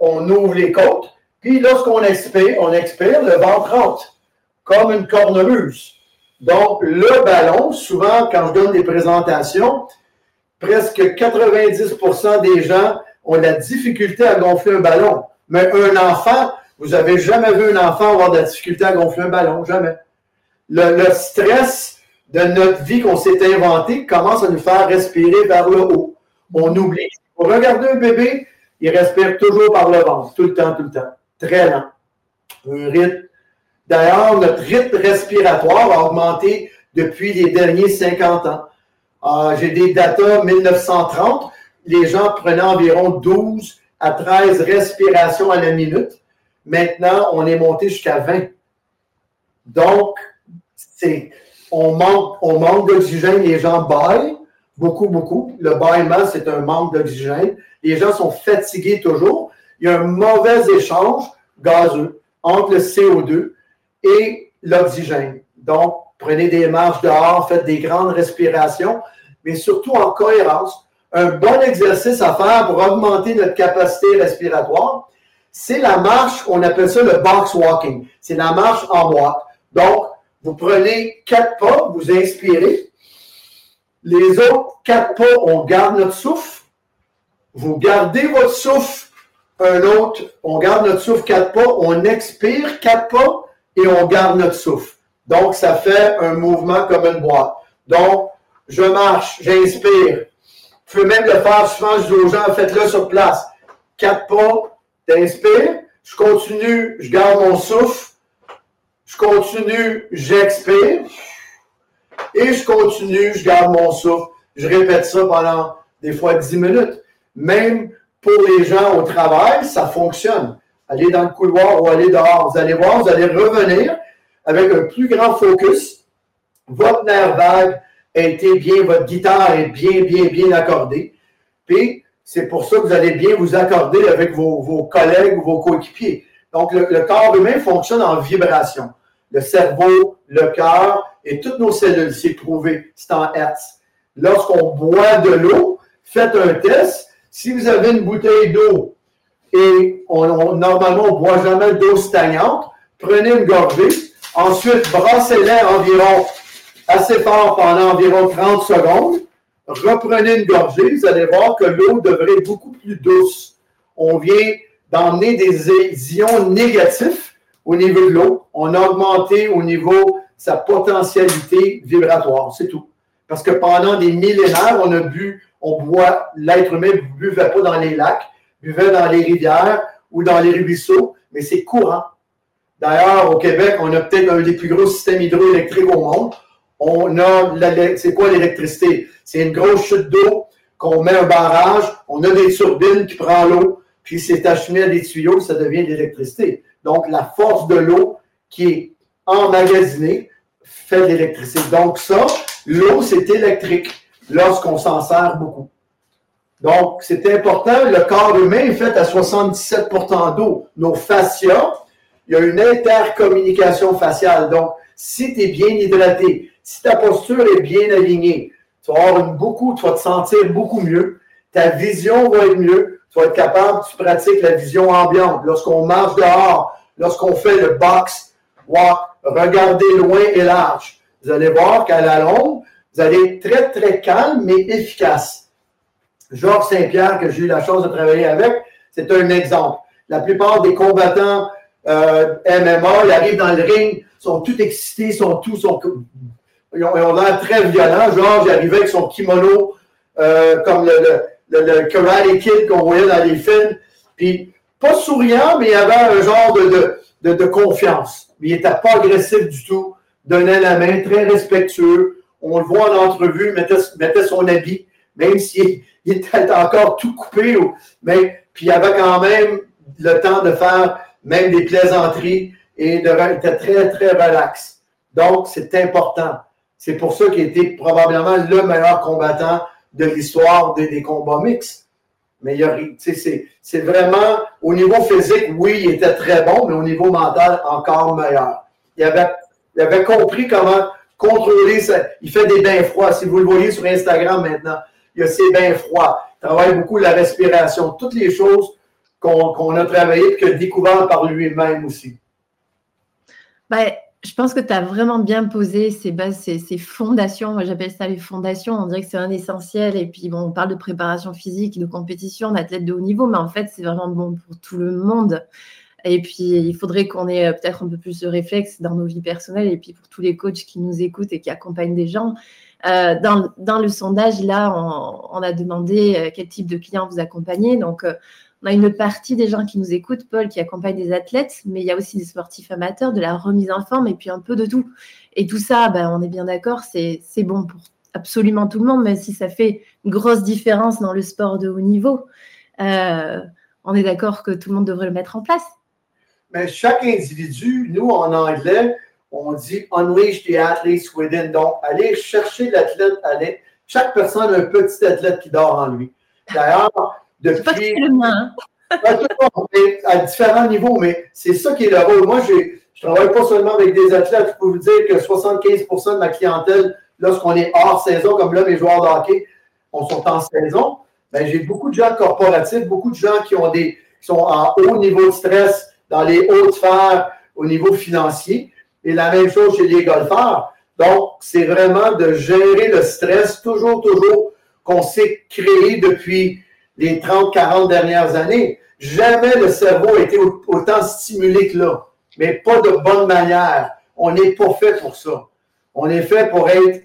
on ouvre les côtes, puis lorsqu'on expire, on expire, le ventre rentre, comme une cornemuse. Donc, le ballon, souvent, quand je donne des présentations, presque 90% des gens ont la difficulté à gonfler un ballon. Mais un enfant, vous avez jamais vu un enfant avoir de la difficulté à gonfler un ballon, jamais. Le, le stress de notre vie qu'on s'est inventé commence à nous faire respirer vers le haut. On oublie. Pour regarder un bébé, il respire toujours par le ventre, tout le temps, tout le temps. Très lent. Un rythme. D'ailleurs, notre rythme respiratoire a augmenté depuis les derniers 50 ans. Ah, j'ai des datas 1930. Les gens prenaient environ 12 à 13 respirations à la minute. Maintenant, on est monté jusqu'à 20. Donc, on manque, on d'oxygène, les gens baillent beaucoup, beaucoup. Le bâillement, c'est un manque d'oxygène. Les gens sont fatigués toujours. Il y a un mauvais échange gazeux entre le CO2 et l'oxygène. Donc, prenez des marches dehors, faites des grandes respirations, mais surtout en cohérence. Un bon exercice à faire pour augmenter notre capacité respiratoire, c'est la marche, on appelle ça le box walking. C'est la marche en boîte. Donc, vous prenez quatre pas, vous inspirez. Les autres quatre pas, on garde notre souffle. Vous gardez votre souffle. Un autre, on garde notre souffle quatre pas, on expire quatre pas et on garde notre souffle. Donc, ça fait un mouvement comme une boîte. Donc, je marche, j'inspire. Vous pouvez même le faire souvent, je dis aux gens, faites-le sur place. Quatre pas, t'inspires, je continue, je garde mon souffle, je continue, j'expire, et je continue, je garde mon souffle. Je répète ça pendant des fois 10 minutes. Même pour les gens au travail, ça fonctionne. Allez dans le couloir ou allez dehors, vous allez voir, vous allez revenir avec un plus grand focus. Votre nerf vague a été bien, votre guitare est bien, bien, bien accordée. Puis, c'est pour ça que vous allez bien vous accorder avec vos, collègues ou vos coéquipiers. Donc, le, le corps humain fonctionne en vibration le cerveau, le cœur et toutes nos cellules. C'est prouvé, c'est en Hertz. Lorsqu'on boit de l'eau, faites un test. Si vous avez une bouteille d'eau et normalement on ne boit jamais d'eau stagnante, prenez une gorgée, ensuite brassez-la environ assez fort pendant environ 30 secondes, reprenez une gorgée, vous allez voir que l'eau devrait être beaucoup plus douce. On vient d'emmener des ions négatifs au niveau de l'eau. On a augmenté au niveau sa potentialité vibratoire, c'est tout. Parce que pendant des millénaires, on a bu, on boit, l'être humain ne buvait pas dans les lacs, buvait dans les rivières ou dans les ruisseaux, mais c'est courant. D'ailleurs, au Québec, on a peut-être un des plus gros systèmes hydroélectriques au monde. On a, c'est quoi l'électricité? C'est une grosse chute d'eau qu'on met un barrage, on a des turbines qui prennent l'eau, puis c'est acheminé à des tuyaux, ça devient de l'électricité. Donc, la force de l'eau qui est emmagasinée fait de l'électricité. Donc, ça, l'eau, c'est électrique lorsqu'on s'en sert beaucoup. Donc, c'est important. Le corps humain est fait à 77% d'eau. Nos fascias, il y a une intercommunication faciale. Donc, si tu es bien hydraté, si ta posture est bien alignée, tu vas avoir beaucoup, tu vas te sentir beaucoup mieux. Ta vision va être mieux. Tu vas être capable, tu pratiques la vision ambiante. Lorsqu'on marche dehors, lorsqu'on fait le box walk, regarder loin et large. Vous allez voir qu'à la longue, vous allez être très, très calme, mais efficace. Georges Saint-Pierre, que j'ai eu la chance de travailler avec, c'est un exemple. La plupart des combattants euh, MMA, ils arrivent dans le ring, sont tout excités, sont tous, sont, ils ont, l'air très violents. Georges arrivait avec son kimono, euh, comme le, Karate Kid qu'on voyait dans les films. Puis, pas souriant, mais il avait un genre de, confiance. Il n'était pas agressif du tout, donnait la main, très respectueux. On le voit en entrevue, mettait, mettait son habit, même s'il il était encore tout coupé, mais puis il avait quand même le temps de faire même des plaisanteries et il était très, très relax. Donc, c'est important. C'est pour ça qu'il était probablement le meilleur combattant de l'histoire des, combats mixtes. Mais c'est vraiment, au niveau physique, oui, il était très bon, mais au niveau mental, encore meilleur. Il avait, il avait compris comment contrôler ça. Il fait des bains froids. Si vous le voyez sur Instagram maintenant, il a ses bains froids, il travaille beaucoup la respiration, toutes les choses qu'on a travaillées et a découvert par lui-même aussi. Ben, je pense que tu as vraiment bien posé ces bases, ces, fondations. Moi, j'appelle ça les fondations. On dirait que c'est un essentiel. Et puis, bon, on parle de préparation physique, de compétition, d'athlète de haut niveau, mais en fait, c'est vraiment bon pour tout le monde. Et puis, il faudrait qu'on ait euh, peut-être un peu plus de réflexe dans nos vies personnelles. Et puis, pour tous les coachs qui nous écoutent et qui accompagnent des gens, euh, dans, le sondage, là, on, a demandé euh, quel type de clients vous accompagnez. Donc, on a une partie des gens qui nous écoutent, Paul, qui accompagne des athlètes, mais il y a aussi des sportifs amateurs, de la remise en forme et puis un peu de tout. Et tout ça, ben, on est bien d'accord, c'est bon pour absolument tout le monde, même si ça fait une grosse différence dans le sport de haut niveau. Euh, on est d'accord que tout le monde devrait le mettre en place. Mais chaque individu, nous en anglais, on dit unleash the athletes within. Donc, aller chercher l'athlète, aller. Chaque personne a un petit athlète qui dort en lui. D'ailleurs, depuis. Hein? <laughs> à différents niveaux, mais c'est ça qui est le rôle. Moi, je ne travaille pas seulement avec des athlètes. Je peux vous dire que 75% de ma clientèle, lorsqu'on est hors saison, comme là, mes joueurs de hockey, on sont en saison, ben, j'ai beaucoup de gens corporatifs, beaucoup de gens qui ont des qui sont en haut niveau de stress, dans les hautes sphères au niveau financier. Et la même chose chez les golfeurs. Donc, c'est vraiment de gérer le stress toujours, toujours qu'on s'est créé depuis les 30, 40 dernières années. Jamais le cerveau a été autant stimulé que là, mais pas de bonne manière. On n'est pas fait pour ça. On est fait pour être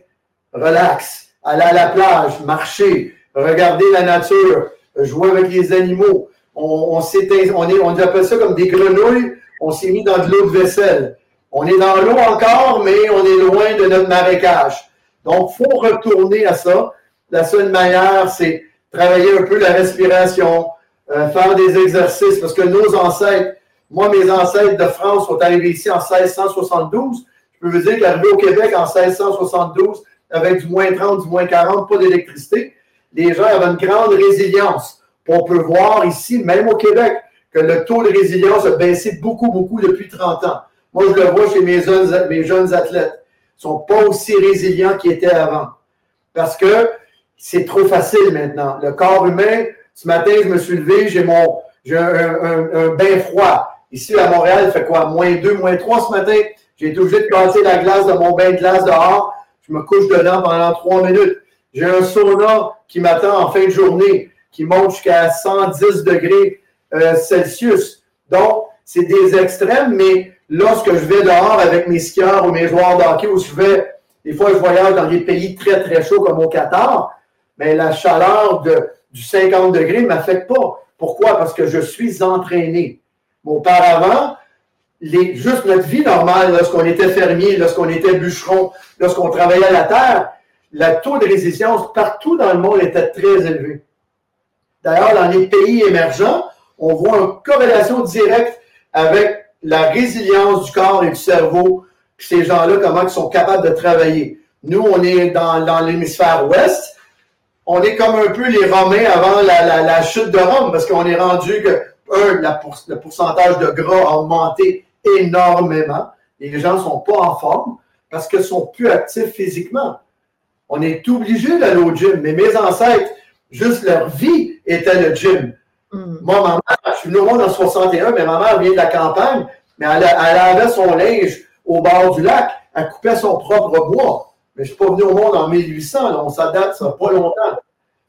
relax, aller à la plage, marcher, regarder la nature, jouer avec les animaux. On, on, on, est, on appelle ça comme des grenouilles, on s'est mis dans de l'eau de vaisselle. On est dans l'eau encore, mais on est loin de notre marécage. Donc, faut retourner à ça. La seule manière, c'est travailler un peu la respiration, euh, faire des exercices, parce que nos ancêtres, moi, mes ancêtres de France sont arrivés ici en 1672. Je peux vous dire qu'arriver au Québec en 1672, avec du moins 30, du moins 40, pas d'électricité, les gens avaient une grande résilience. On peut voir ici, même au Québec, que le taux de résilience a baissé beaucoup, beaucoup depuis 30 ans. Moi, je le vois chez mes jeunes, mes jeunes athlètes. Ils ne sont pas aussi résilients qu'ils étaient avant. Parce que c'est trop facile maintenant. Le corps humain Ce matin, je me suis levé, j'ai mon j'ai un, bain froid. Ici, à Montréal, il fait quoi? Moins 2, moins 3 ce matin. J'ai été obligé de la glace de mon bain de glace dehors. Je me couche dedans pendant 3 minutes. J'ai un sauna qui m'attend en fin de journée, qui monte jusqu'à 110 degrés euh, Celsius. Donc, c'est des extrêmes, mais lorsque je vais dehors avec mes skieurs ou mes joueurs de hockey, ou je vais, des fois, je voyage dans des pays très, très chauds comme au Qatar, mais la chaleur de, du 50 degrés ne m'affecte pas. Pourquoi? Parce que je suis entraîné. Auparavant, les, juste notre vie normale, lorsqu'on était fermier, lorsqu'on était bûcheron, lorsqu'on travaillait à la terre, le taux de résistance partout dans le monde était très élevé. D'ailleurs, dans les pays émergents, on voit une corrélation directe avec la résilience du corps et du cerveau, puis ces gens-là, comment ils sont capables de travailler. Nous, on est dans l'hémisphère ouest, on est comme un peu les Romains avant la, chute de Rome, parce qu'on est rendu que, un, le pourcentage de gras a augmenté énormément. Les gens ne sont pas en forme parce qu'ils sont plus actifs physiquement. On est obligé d'aller au gym. Mais mes ancêtres, juste leur vie était le gym. Mm. Moi, ma mère, je suis venu au monde en 61, mais ma mère vient de la campagne, mais elle, elle avait son linge au bord du lac, elle coupait son propre bois. Mais je ne suis pas venu au monde en 1800, on s'adapte, ça pas longtemps.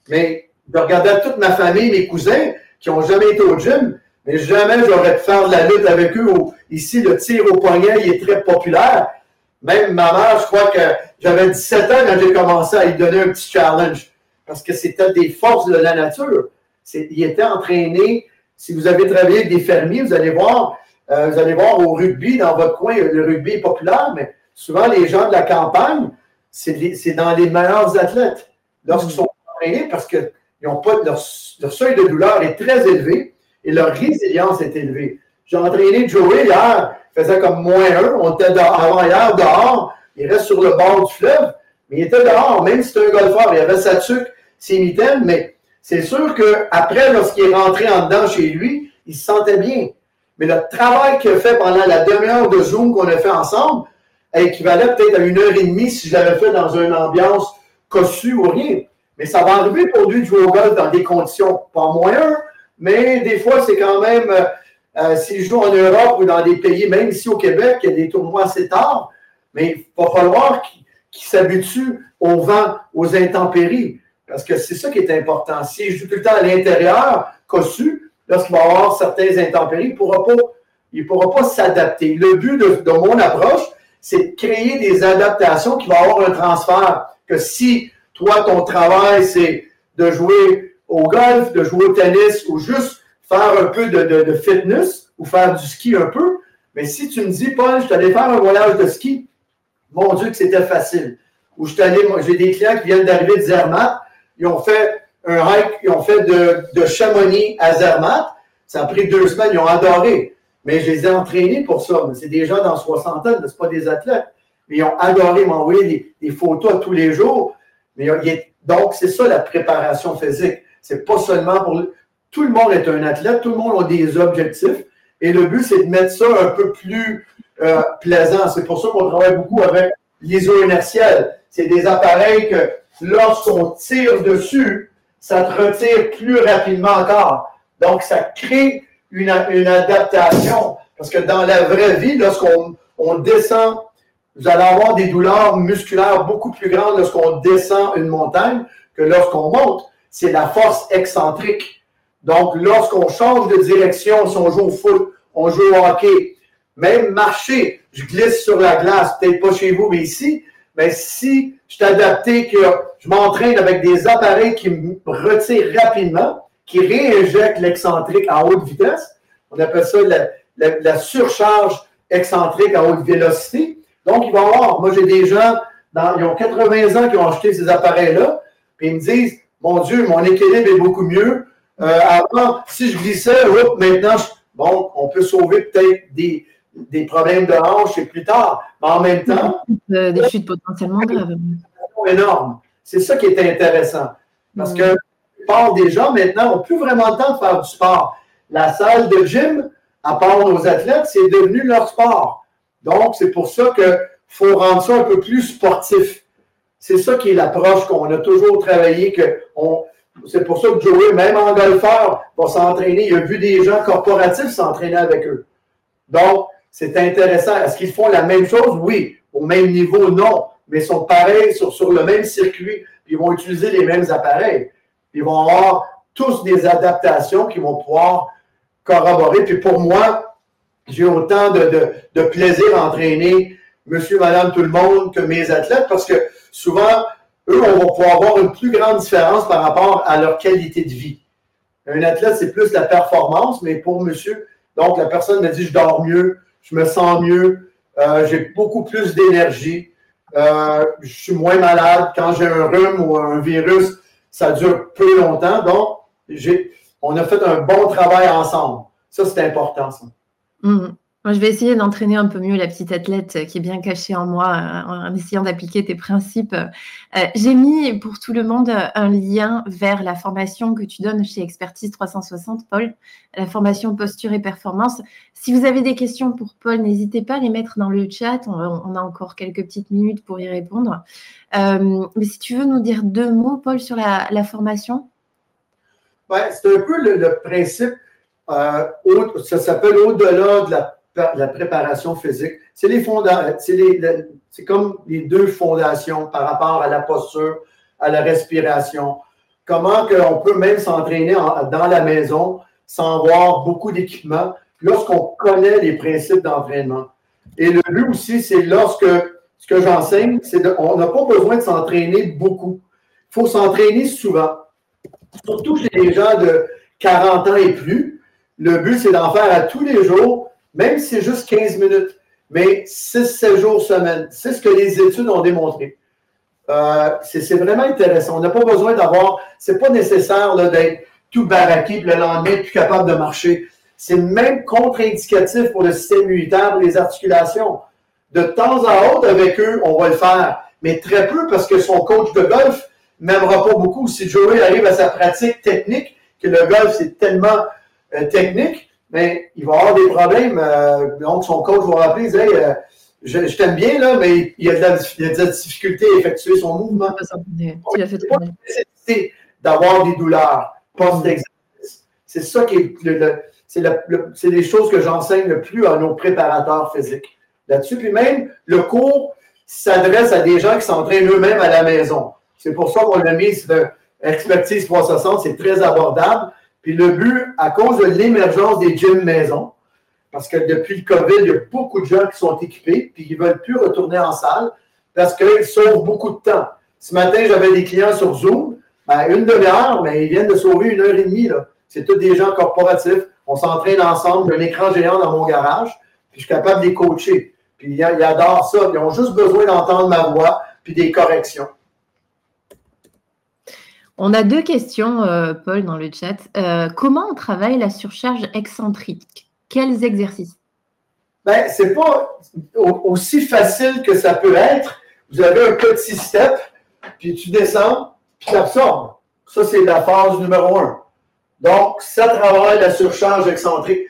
Mais je regardais toute ma famille, mes cousins, qui n'ont jamais été au gym, mais jamais j'aurais pu faire de la lutte avec eux. Ici, le tir au poignet, il est très populaire. Même ma mère, je crois que j'avais 17 ans quand j'ai commencé à lui donner un petit challenge. Parce que c'était des forces de la nature. Il était entraîné. Si vous avez travaillé avec des fermiers, vous allez voir, euh, vous allez voir au rugby dans votre coin, le rugby est populaire, mais souvent les gens de la campagne, c'est dans les meilleurs athlètes. Lorsqu'ils sont entraînés, parce que ont pas, leur, seuil de douleur est très élevé et leur résilience est élevée. J'ai entraîné Joey hier, il faisait comme moins un, on était avant hier dehors, il reste sur le bord du fleuve, mais il était dehors, même si c'était un golfeur, il avait sa tuque, ses mitaines, mais c'est sûr qu'après, lorsqu'il est rentré en dedans chez lui, il se sentait bien. Mais le travail qu'il a fait pendant la demi-heure de Zoom qu'on a fait ensemble, équivalait peut-être à une heure et demie si je l'avais fait dans une ambiance cossue ou rien. Mais ça va arriver pour lui de jouer au golf dans des conditions pas moyennes, mais des fois, c'est quand même, euh, euh, s'il joue en Europe ou dans des pays, même ici au Québec, il y a des tournois assez tard, mais il va falloir qu'il s'habitue au vent, aux intempéries, parce que c'est ça qui est important. S'il joue tout le temps à l'intérieur, cossu, lorsqu'il va avoir certaines intempéries, il ne pourra pas, s'adapter. Le but de mon approche, c'est de créer des adaptations qui vont avoir un transfert. Que si toi, ton travail, c'est de jouer au golf, de jouer au tennis ou juste faire un peu de, fitness ou faire du ski un peu, mais si tu me dis, Paul, je suis allé faire un voyage de ski, mon Dieu que c'était facile. Ou je allé, j'ai des clients qui viennent d'arriver de Zermatt, ils ont fait un hike, ils ont fait de, de Chamonix à Zermatt, ça a pris deux semaines, ils ont adoré. Mais je les ai entraînés pour ça. C'est des gens dans 60 ans, ce pas des athlètes. Mais ils ont adoré m'envoyer des, photos tous les jours. Mais donc, c'est ça la préparation physique. C'est pas seulement pour. Tout le monde est un athlète, tout le monde a des objectifs. Et le but, c'est de mettre ça un peu plus euh, plaisant. C'est pour ça qu'on travaille beaucoup avec l'iso inertiel. C'est des appareils que lorsqu'on tire dessus, ça te retire plus rapidement encore. Donc, ça crée une, adaptation. Parce que dans la vraie vie, lorsqu'on on descend, vous allez avoir des douleurs musculaires beaucoup plus grandes lorsqu'on descend une montagne que lorsqu'on monte. C'est la force excentrique. Donc, lorsqu'on change de direction, si on joue au foot, on joue au hockey, même marcher, je glisse sur la glace, peut-être pas chez vous, mais ici, mais si je suis adapté, que je m'entraîne avec des appareils qui me retirent rapidement, qui réinjecte l'excentrique à haute vitesse. On appelle ça la, surcharge excentrique à haute vélocité. Donc, il va y avoir, moi j'ai des gens, dans, ils ont 80 ans qui ont acheté ces appareils-là, puis ils me disent, mon Dieu, mon équilibre est beaucoup mieux. Euh, avant, si je glissais, maintenant, bon, on peut sauver peut-être des, des problèmes de hanche et plus tard. Mais en même temps. Des chutes potentiellement graves. énorme. C'est ça qui est intéressant. Parce que part des gens maintenant n'ont plus vraiment le temps de faire du sport. La salle de gym, à part nos athlètes, c'est devenu leur sport. Donc, c'est pour ça qu'il faut rendre ça un peu plus sportif. C'est ça qui est l'approche qu'on a toujours travaillé, que c'est pour ça que Joey, même en golfeur, va s'entraîner. Il a vu des gens corporatifs s'entraîner avec eux. Donc, c'est intéressant. Est-ce qu'ils font la même chose? Oui. Au même niveau, non. Mais ils sont pareils sur, sur le même circuit. Ils vont utiliser les mêmes appareils. Ils vont avoir tous des adaptations qui vont pouvoir corroborer. Puis pour moi, j'ai autant de, plaisir à entraîner monsieur, madame, tout le monde que mes athlètes parce que souvent, eux, on va pouvoir avoir une plus grande différence par rapport à leur qualité de vie. Un athlète, c'est plus la performance, mais pour monsieur, donc la personne me dit, je dors mieux, je me sens mieux, euh, j'ai beaucoup plus d'énergie, euh, je suis moins malade. Quand j'ai un rhume ou un virus, ça dure peu longtemps. Donc, on a fait un bon travail ensemble. Ça, c'est important, ça. Mmh. Moi, je vais essayer d'entraîner un peu mieux la petite athlète qui est bien cachée en moi euh, en essayant d'appliquer tes principes. Euh, j'ai mis pour tout le monde un lien vers la formation que tu donnes chez Expertise 360, Paul, la formation posture et performance. Si vous avez des questions pour Paul, n'hésitez pas à les mettre dans le chat. On, a encore quelques petites minutes pour y répondre. Euh, mais si tu veux nous dire deux mots, Paul, sur la, formation? C'est un peu le, principe. ça s'appelle au-delà de la la préparation physique. C'est les c'est comme les deux fondations par rapport à la posture, à la respiration. Comment on peut même s'entraîner dans la maison sans avoir beaucoup d'équipement lorsqu'on connaît les principes d'entraînement. Et le but aussi, c'est lorsque ce que j'enseigne, c'est qu'on n'a pas besoin de s'entraîner beaucoup. Il faut s'entraîner souvent. Surtout chez les gens de 40 ans et plus. Le but, c'est d'en faire à tous les jours même si c'est juste 15 minutes, mais 6-7 jours semaine. C'est ce que les études ont démontré. Euh, c'est vraiment intéressant. On n'a pas besoin d'avoir, c'est pas nécessaire d'être tout baraqué le lendemain plus capable de marcher. C'est même contre-indicatif pour le système immunitaire, pour les articulations. De temps à autre, avec eux, on va le faire, mais très peu parce que son coach de golf m'aimera pas beaucoup. Si Joey arrive à sa pratique technique, que le golf c'est tellement euh, technique, mais il va avoir des problèmes. Euh, donc, son coach va rappeler, il euh, je, t'aime bien, là, mais il a de la, difficulté à effectuer son mouvement. Il a fait d'avoir des douleurs post-exercice. C'est ça qui est le, c'est les choses que j'enseigne le plus à nos préparateurs physiques. Là-dessus, puis même, le cours s'adresse à des gens qui s'entraînent eux-mêmes à la maison. C'est pour ça qu'on l'a mis, c'est expertise 360, c'est très abordable. Puis le but, à cause de l'émergence des gyms maison, parce que depuis le COVID, il y a beaucoup de gens qui sont équipés, puis qui ne veulent plus retourner en salle, parce qu'ils sauvent beaucoup de temps. Ce matin, j'avais des clients sur Zoom, ben, une demi-heure, mais ils viennent de sauver une heure et demie. C'est tous des gens corporatifs. On s'entraîne ensemble, j'ai un écran géant dans mon garage, puis je suis capable de les coacher. Puis ils adorent ça. Ils ont juste besoin d'entendre ma voix, puis des corrections. On a deux questions, euh, Paul, dans le chat. Euh, comment on travaille la surcharge excentrique? Quels exercices? Ben, Ce n'est pas aussi facile que ça peut être. Vous avez un petit step, puis tu descends, puis tu absorbes. Ça, c'est la phase numéro un. Donc, ça travaille la surcharge excentrique.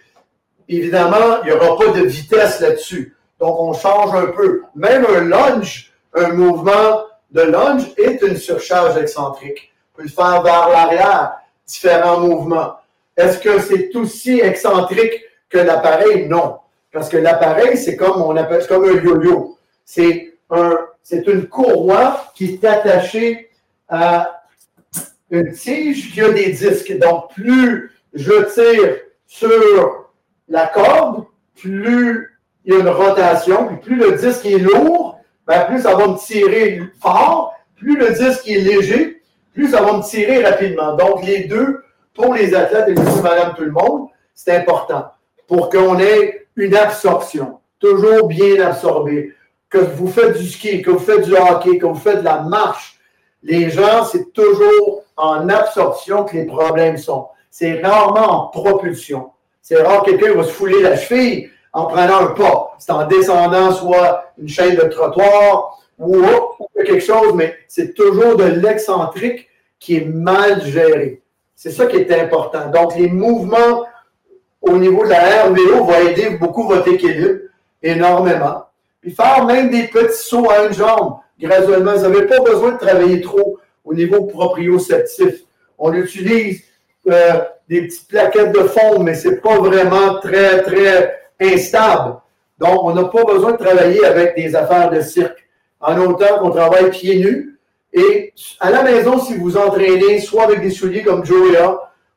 Évidemment, il n'y aura pas de vitesse là-dessus. Donc, on change un peu. Même un lunge, un mouvement de lunge est une surcharge excentrique peut le faire vers l'arrière, différents mouvements. Est-ce que c'est aussi excentrique que l'appareil? Non. Parce que l'appareil, c'est comme on appelle comme un yo-yo. C'est un, c'est une courroie qui est attachée à une tige qui a des disques. Donc, plus je tire sur la corde, plus il y a une rotation, puis plus le disque est lourd, ben plus ça va me tirer fort, plus le disque est léger, plus ça va me tirer rapidement. Donc, les deux, pour les athlètes et monsieur, madame, tout le monde, c'est important pour qu'on ait une absorption, toujours bien absorbée. Que vous faites du ski, que vous faites du hockey, que vous faites de la marche, les gens, c'est toujours en absorption que les problèmes sont. C'est rarement en propulsion. C'est rare que quelqu'un va se fouler la cheville en prenant un pas. C'est en descendant soit une chaîne de trottoir ou quelque chose, mais c'est toujours de l'excentrique qui est mal géré. C'est ça qui est important. Donc, les mouvements au niveau de la RVO vont aider beaucoup votre équilibre énormément. Puis faire même des petits sauts à une jambe graduellement. Vous n'avez pas besoin de travailler trop au niveau proprioceptif. On utilise euh, des petites plaquettes de fond, mais c'est pas vraiment très, très instable. Donc, on n'a pas besoin de travailler avec des affaires de cirque. En autant qu'on travaille pieds nus. Et à la maison, si vous entraînez, soit avec des souliers comme Joey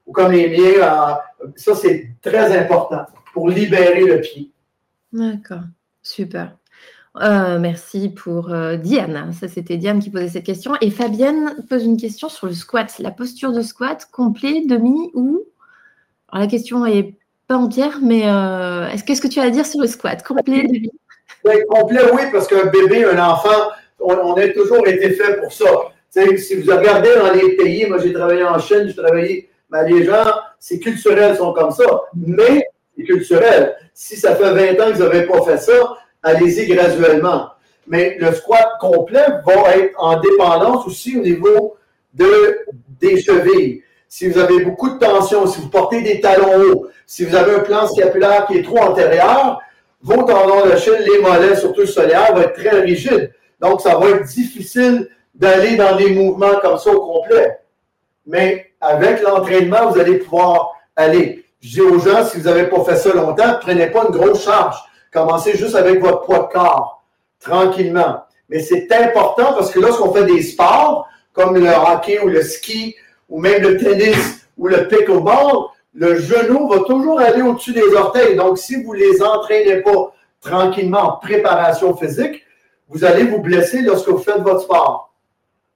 ou comme les miens, ça, c'est très important pour libérer le pied. D'accord, super. Euh, merci pour euh, Diane. Ça, c'était Diane qui posait cette question. Et Fabienne pose une question sur le squat. La posture de squat, complet, demi ou? Alors, la question est pas entière, mais euh, est-ce qu'est-ce que tu as à dire sur le squat? Complet, demi? Complet, oui, parce qu'un bébé, un enfant, on, a toujours été fait pour ça. si vous regardez dans les pays, moi j'ai travaillé en Chine, j'ai travaillé, mais les gens, c'est culturel, sont comme ça. Mais c'est culturel. Si ça fait 20 ans que vous n'avez pas fait ça, allez-y graduellement. Mais le squat complet va être en dépendance aussi au niveau de, des chevilles. Si vous avez beaucoup de tension, si vous portez des talons hauts, si vous avez un plan scapulaire qui est trop antérieur, vos tendons d'Achille, les mollets, surtout le solaire, vont être très rigides. Donc, ça va être difficile d'aller dans des mouvements comme ça au complet. Mais avec l'entraînement, vous allez pouvoir aller. Je dis aux gens, si vous n'avez pas fait ça longtemps, ne prenez pas une grosse charge. Commencez juste avec votre poids de corps, tranquillement. Mais c'est important parce que lorsqu'on fait des sports, comme le hockey ou le ski, ou même le tennis ou le pickleball, le genou va toujours aller au-dessus des orteils. Donc, si vous ne les entraînez pas tranquillement en préparation physique, vous allez vous blesser lorsque vous faites votre sport.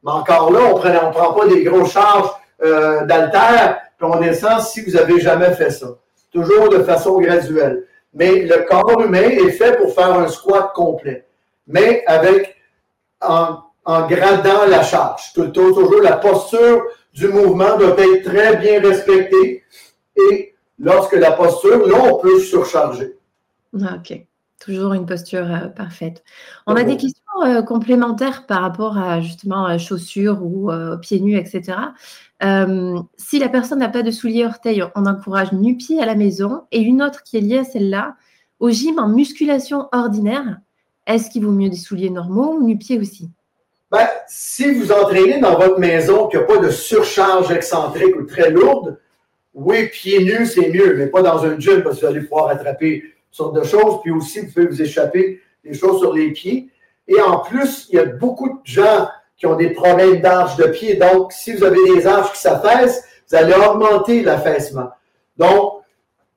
Mais encore là, on ne prend pas des grosses charges euh, d'altère, puis on descend si vous n'avez jamais fait ça. Toujours de façon graduelle. Mais le corps humain est fait pour faire un squat complet, mais avec en, en gradant la charge. Toujours la posture du mouvement doit être très bien respectée et lorsque la posture, là, on peut surcharger. Ah, OK. Toujours une posture euh, parfaite. On a des questions euh, complémentaires par rapport à justement à chaussures ou euh, pieds nus, etc. si la personne n'a pas de souliers orteils, on encourage nu-pied à la maison. Et une autre qui est liée à celle-là, au gym en musculation ordinaire, est-ce qu'il vaut mieux des souliers normaux ou nu-pied aussi? Ben, si vous entraînez dans votre maison, qu'il n'y a pas de surcharge excentrique ou très lourde, oui, pieds nus, c'est mieux, mais pas dans un gym parce que vous allez pouvoir attraper toutes sortes de choses. Puis aussi, vous pouvez vous échapper des choses sur les pieds. Et en plus, il y a beaucoup de gens qui ont des problèmes d'arche de pied. Donc, si vous avez des arches qui s'affaissent, vous allez augmenter l'affaissement. Donc,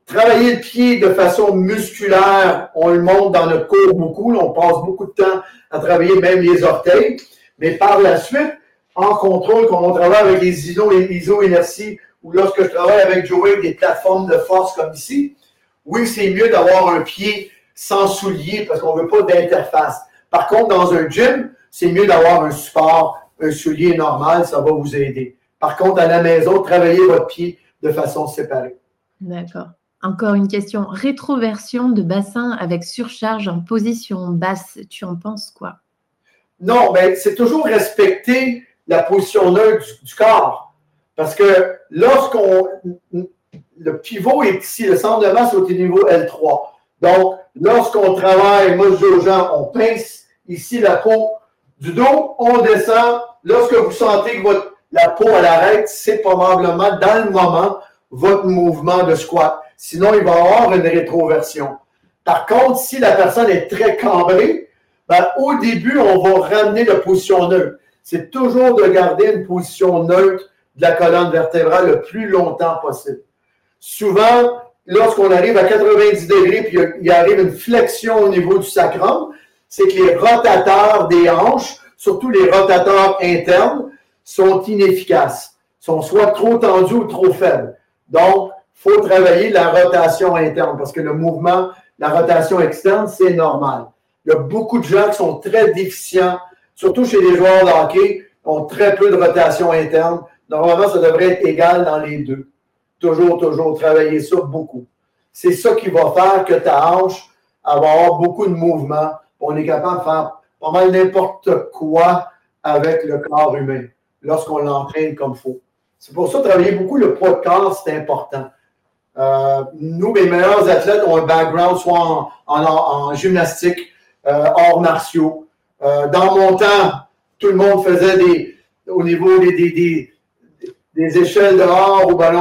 travailler le pied de façon musculaire, on le montre dans notre cours beaucoup. On passe beaucoup de temps à travailler même les orteils. Mais par la suite, en contrôle, quand on travaille avec les ISO iso-inertie, ou lorsque je travaille avec Joey, des plateformes de force comme ici, oui, c'est mieux d'avoir un pied sans soulier parce qu'on ne veut pas d'interface. Par contre, dans un gym, c'est mieux d'avoir un support, un soulier normal, ça va vous aider. Par contre, à la maison, travaillez votre pied de façon séparée. D'accord. Encore une question. Rétroversion de bassin avec surcharge en position basse, tu en penses quoi? Non, mais c'est toujours respecter la position neutre du, corps. Parce que lorsqu'on. Le pivot est ici, le centre de masse est au niveau L3. Donc, lorsqu'on travaille, moi je dis on pince ici la peau du dos, on descend. Lorsque vous sentez que votre, la peau à l'arrête, c'est probablement dans le moment votre mouvement de squat. Sinon, il va y avoir une rétroversion. Par contre, si la personne est très cambrée, ben, au début, on va ramener la position neutre. C'est toujours de garder une position neutre de la colonne vertébrale le plus longtemps possible. Souvent, lorsqu'on arrive à 90 degrés, puis il arrive une flexion au niveau du sacrum, c'est que les rotateurs des hanches, surtout les rotateurs internes, sont inefficaces, sont soit trop tendus ou trop faibles. Donc, il faut travailler la rotation interne parce que le mouvement, la rotation externe, c'est normal. Il y a beaucoup de gens qui sont très déficients, surtout chez les joueurs de hockey, ont très peu de rotation interne. Normalement, ça devrait être égal dans les deux. Toujours, toujours travailler ça beaucoup. C'est ça qui va faire que ta hanche va avoir beaucoup de mouvement. On est capable de faire pas mal n'importe quoi avec le corps humain lorsqu'on l'entraîne comme il faut. C'est pour ça que travailler beaucoup le poids de corps, c'est important. Euh, nous, les meilleurs athlètes ont un background soit en gymnastique, euh, hors martiaux. Euh, dans mon temps, tout le monde faisait des, au niveau des, des, des échelles dehors où ben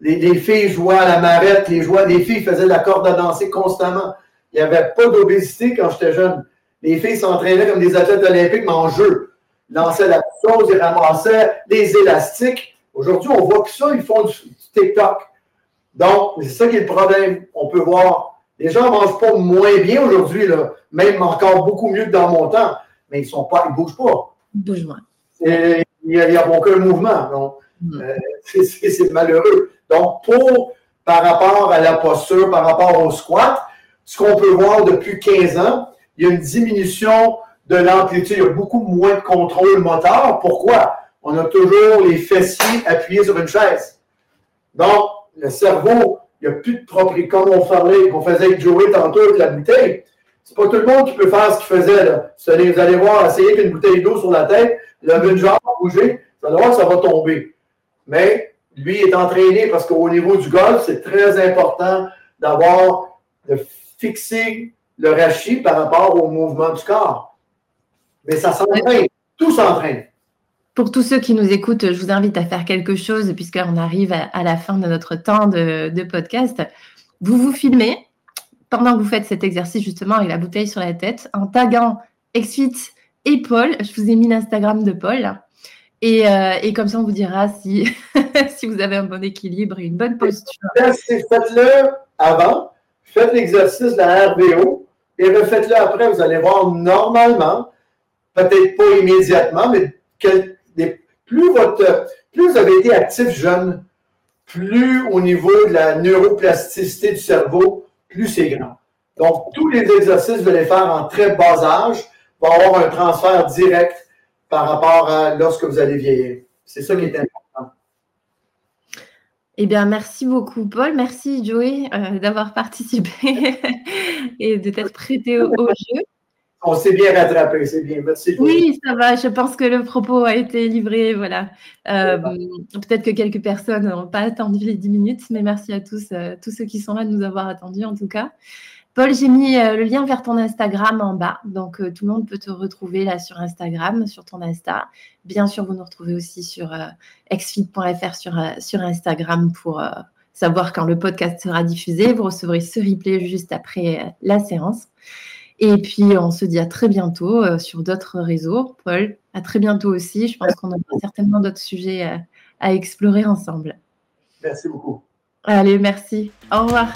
les, filles jouaient à la marette, les, les filles faisaient de la corde à danser constamment. Il n'y avait pas d'obésité quand j'étais jeune. Les filles s'entraînaient comme des athlètes olympiques, mais en jeu. Ils lançaient la chose, ils ramassaient des élastiques. Aujourd'hui, on voit que ça, ils font du, TikTok. Donc, c'est ça qui est le problème. On peut voir, les gens ne mangent pas moins bien aujourd'hui, même encore beaucoup mieux que dans mon temps, mais ils ne bougent pas. Ils bougent moins. Il n'y a, aucun mouvement. Donc, mm. euh, c'est malheureux. Donc, pour, par rapport à la posture, par rapport au squat, ce qu'on peut voir depuis 15 ans, il y a une diminution de l'amplitude, il y a beaucoup moins de contrôle moteur. Pourquoi? On a toujours les fessiers appuyés sur une chaise. Donc, le cerveau, il n'y a plus de propriété. Comme on parlait, qu'on faisait avec Joey tantôt avec la bouteille, c'est pas tout le monde qui peut faire ce qu'il faisait. Là. Vous, allez, voir, essayer qu'une bouteille d'eau sur la tête, lever une jambe, bouger, vous allez voir que ça va tomber. Mais lui est entraîné parce qu'au niveau du golf, c'est très important d'avoir, de fixer le rachis par rapport au mouvement du corps. Mais ça s'entraîne. Tout s'entraîne. Pour tous ceux qui nous écoutent, je vous invite à faire quelque chose puisqu'on arrive à, la fin de notre temps de, podcast. Vous vous filmez pendant que vous faites cet exercice justement avec la bouteille sur la tête en taguant XFIT et Paul. Je vous ai mis l'Instagram de Paul. Et, euh, comme ça, on vous dira si, <laughs> si vous avez un bon équilibre et une bonne posture. Faites-le avant, faites l'exercice de la RBO et refaites-le après. Vous allez voir normalement, peut-être pas immédiatement, mais plus, vous avez été actif jeune, plus au niveau de la neuroplasticité du cerveau, plus c'est grand. Donc, tous les exercices, vous allez faire en très bas âge, vont avoir un transfert direct par rapport à lorsque vous allez vieillir. C'est ça qui est important. Eh bien, merci beaucoup, Paul. Merci, Joey, euh, d'avoir <laughs> participé et de t'être prêté au, jeu. On s'est bien rattrapé, c'est bien. Merci. Oui, ça va. Je pense que le propos a été livré. Voilà. Euh, peut-être que quelques personnes n'ont pas attendu les 10 minutes, mais merci à tous, euh, tous ceux qui sont là de nous avoir attendus en tout cas. Paul, j'ai mis euh, le lien vers ton Instagram en bas. Donc, tout le monde peut te retrouver là sur Instagram, sur ton Insta. Bien sûr, vous nous retrouvez aussi sur euh, xfit.fr sur, sur Instagram pour savoir quand le podcast sera diffusé. Vous recevrez ce replay juste après la séance. Et puis, on se dit à très bientôt sur d'autres réseaux. Paul, à très bientôt aussi. Je pense qu'on aura certainement d'autres sujets à explorer ensemble. Merci beaucoup. Allez, merci. Au revoir.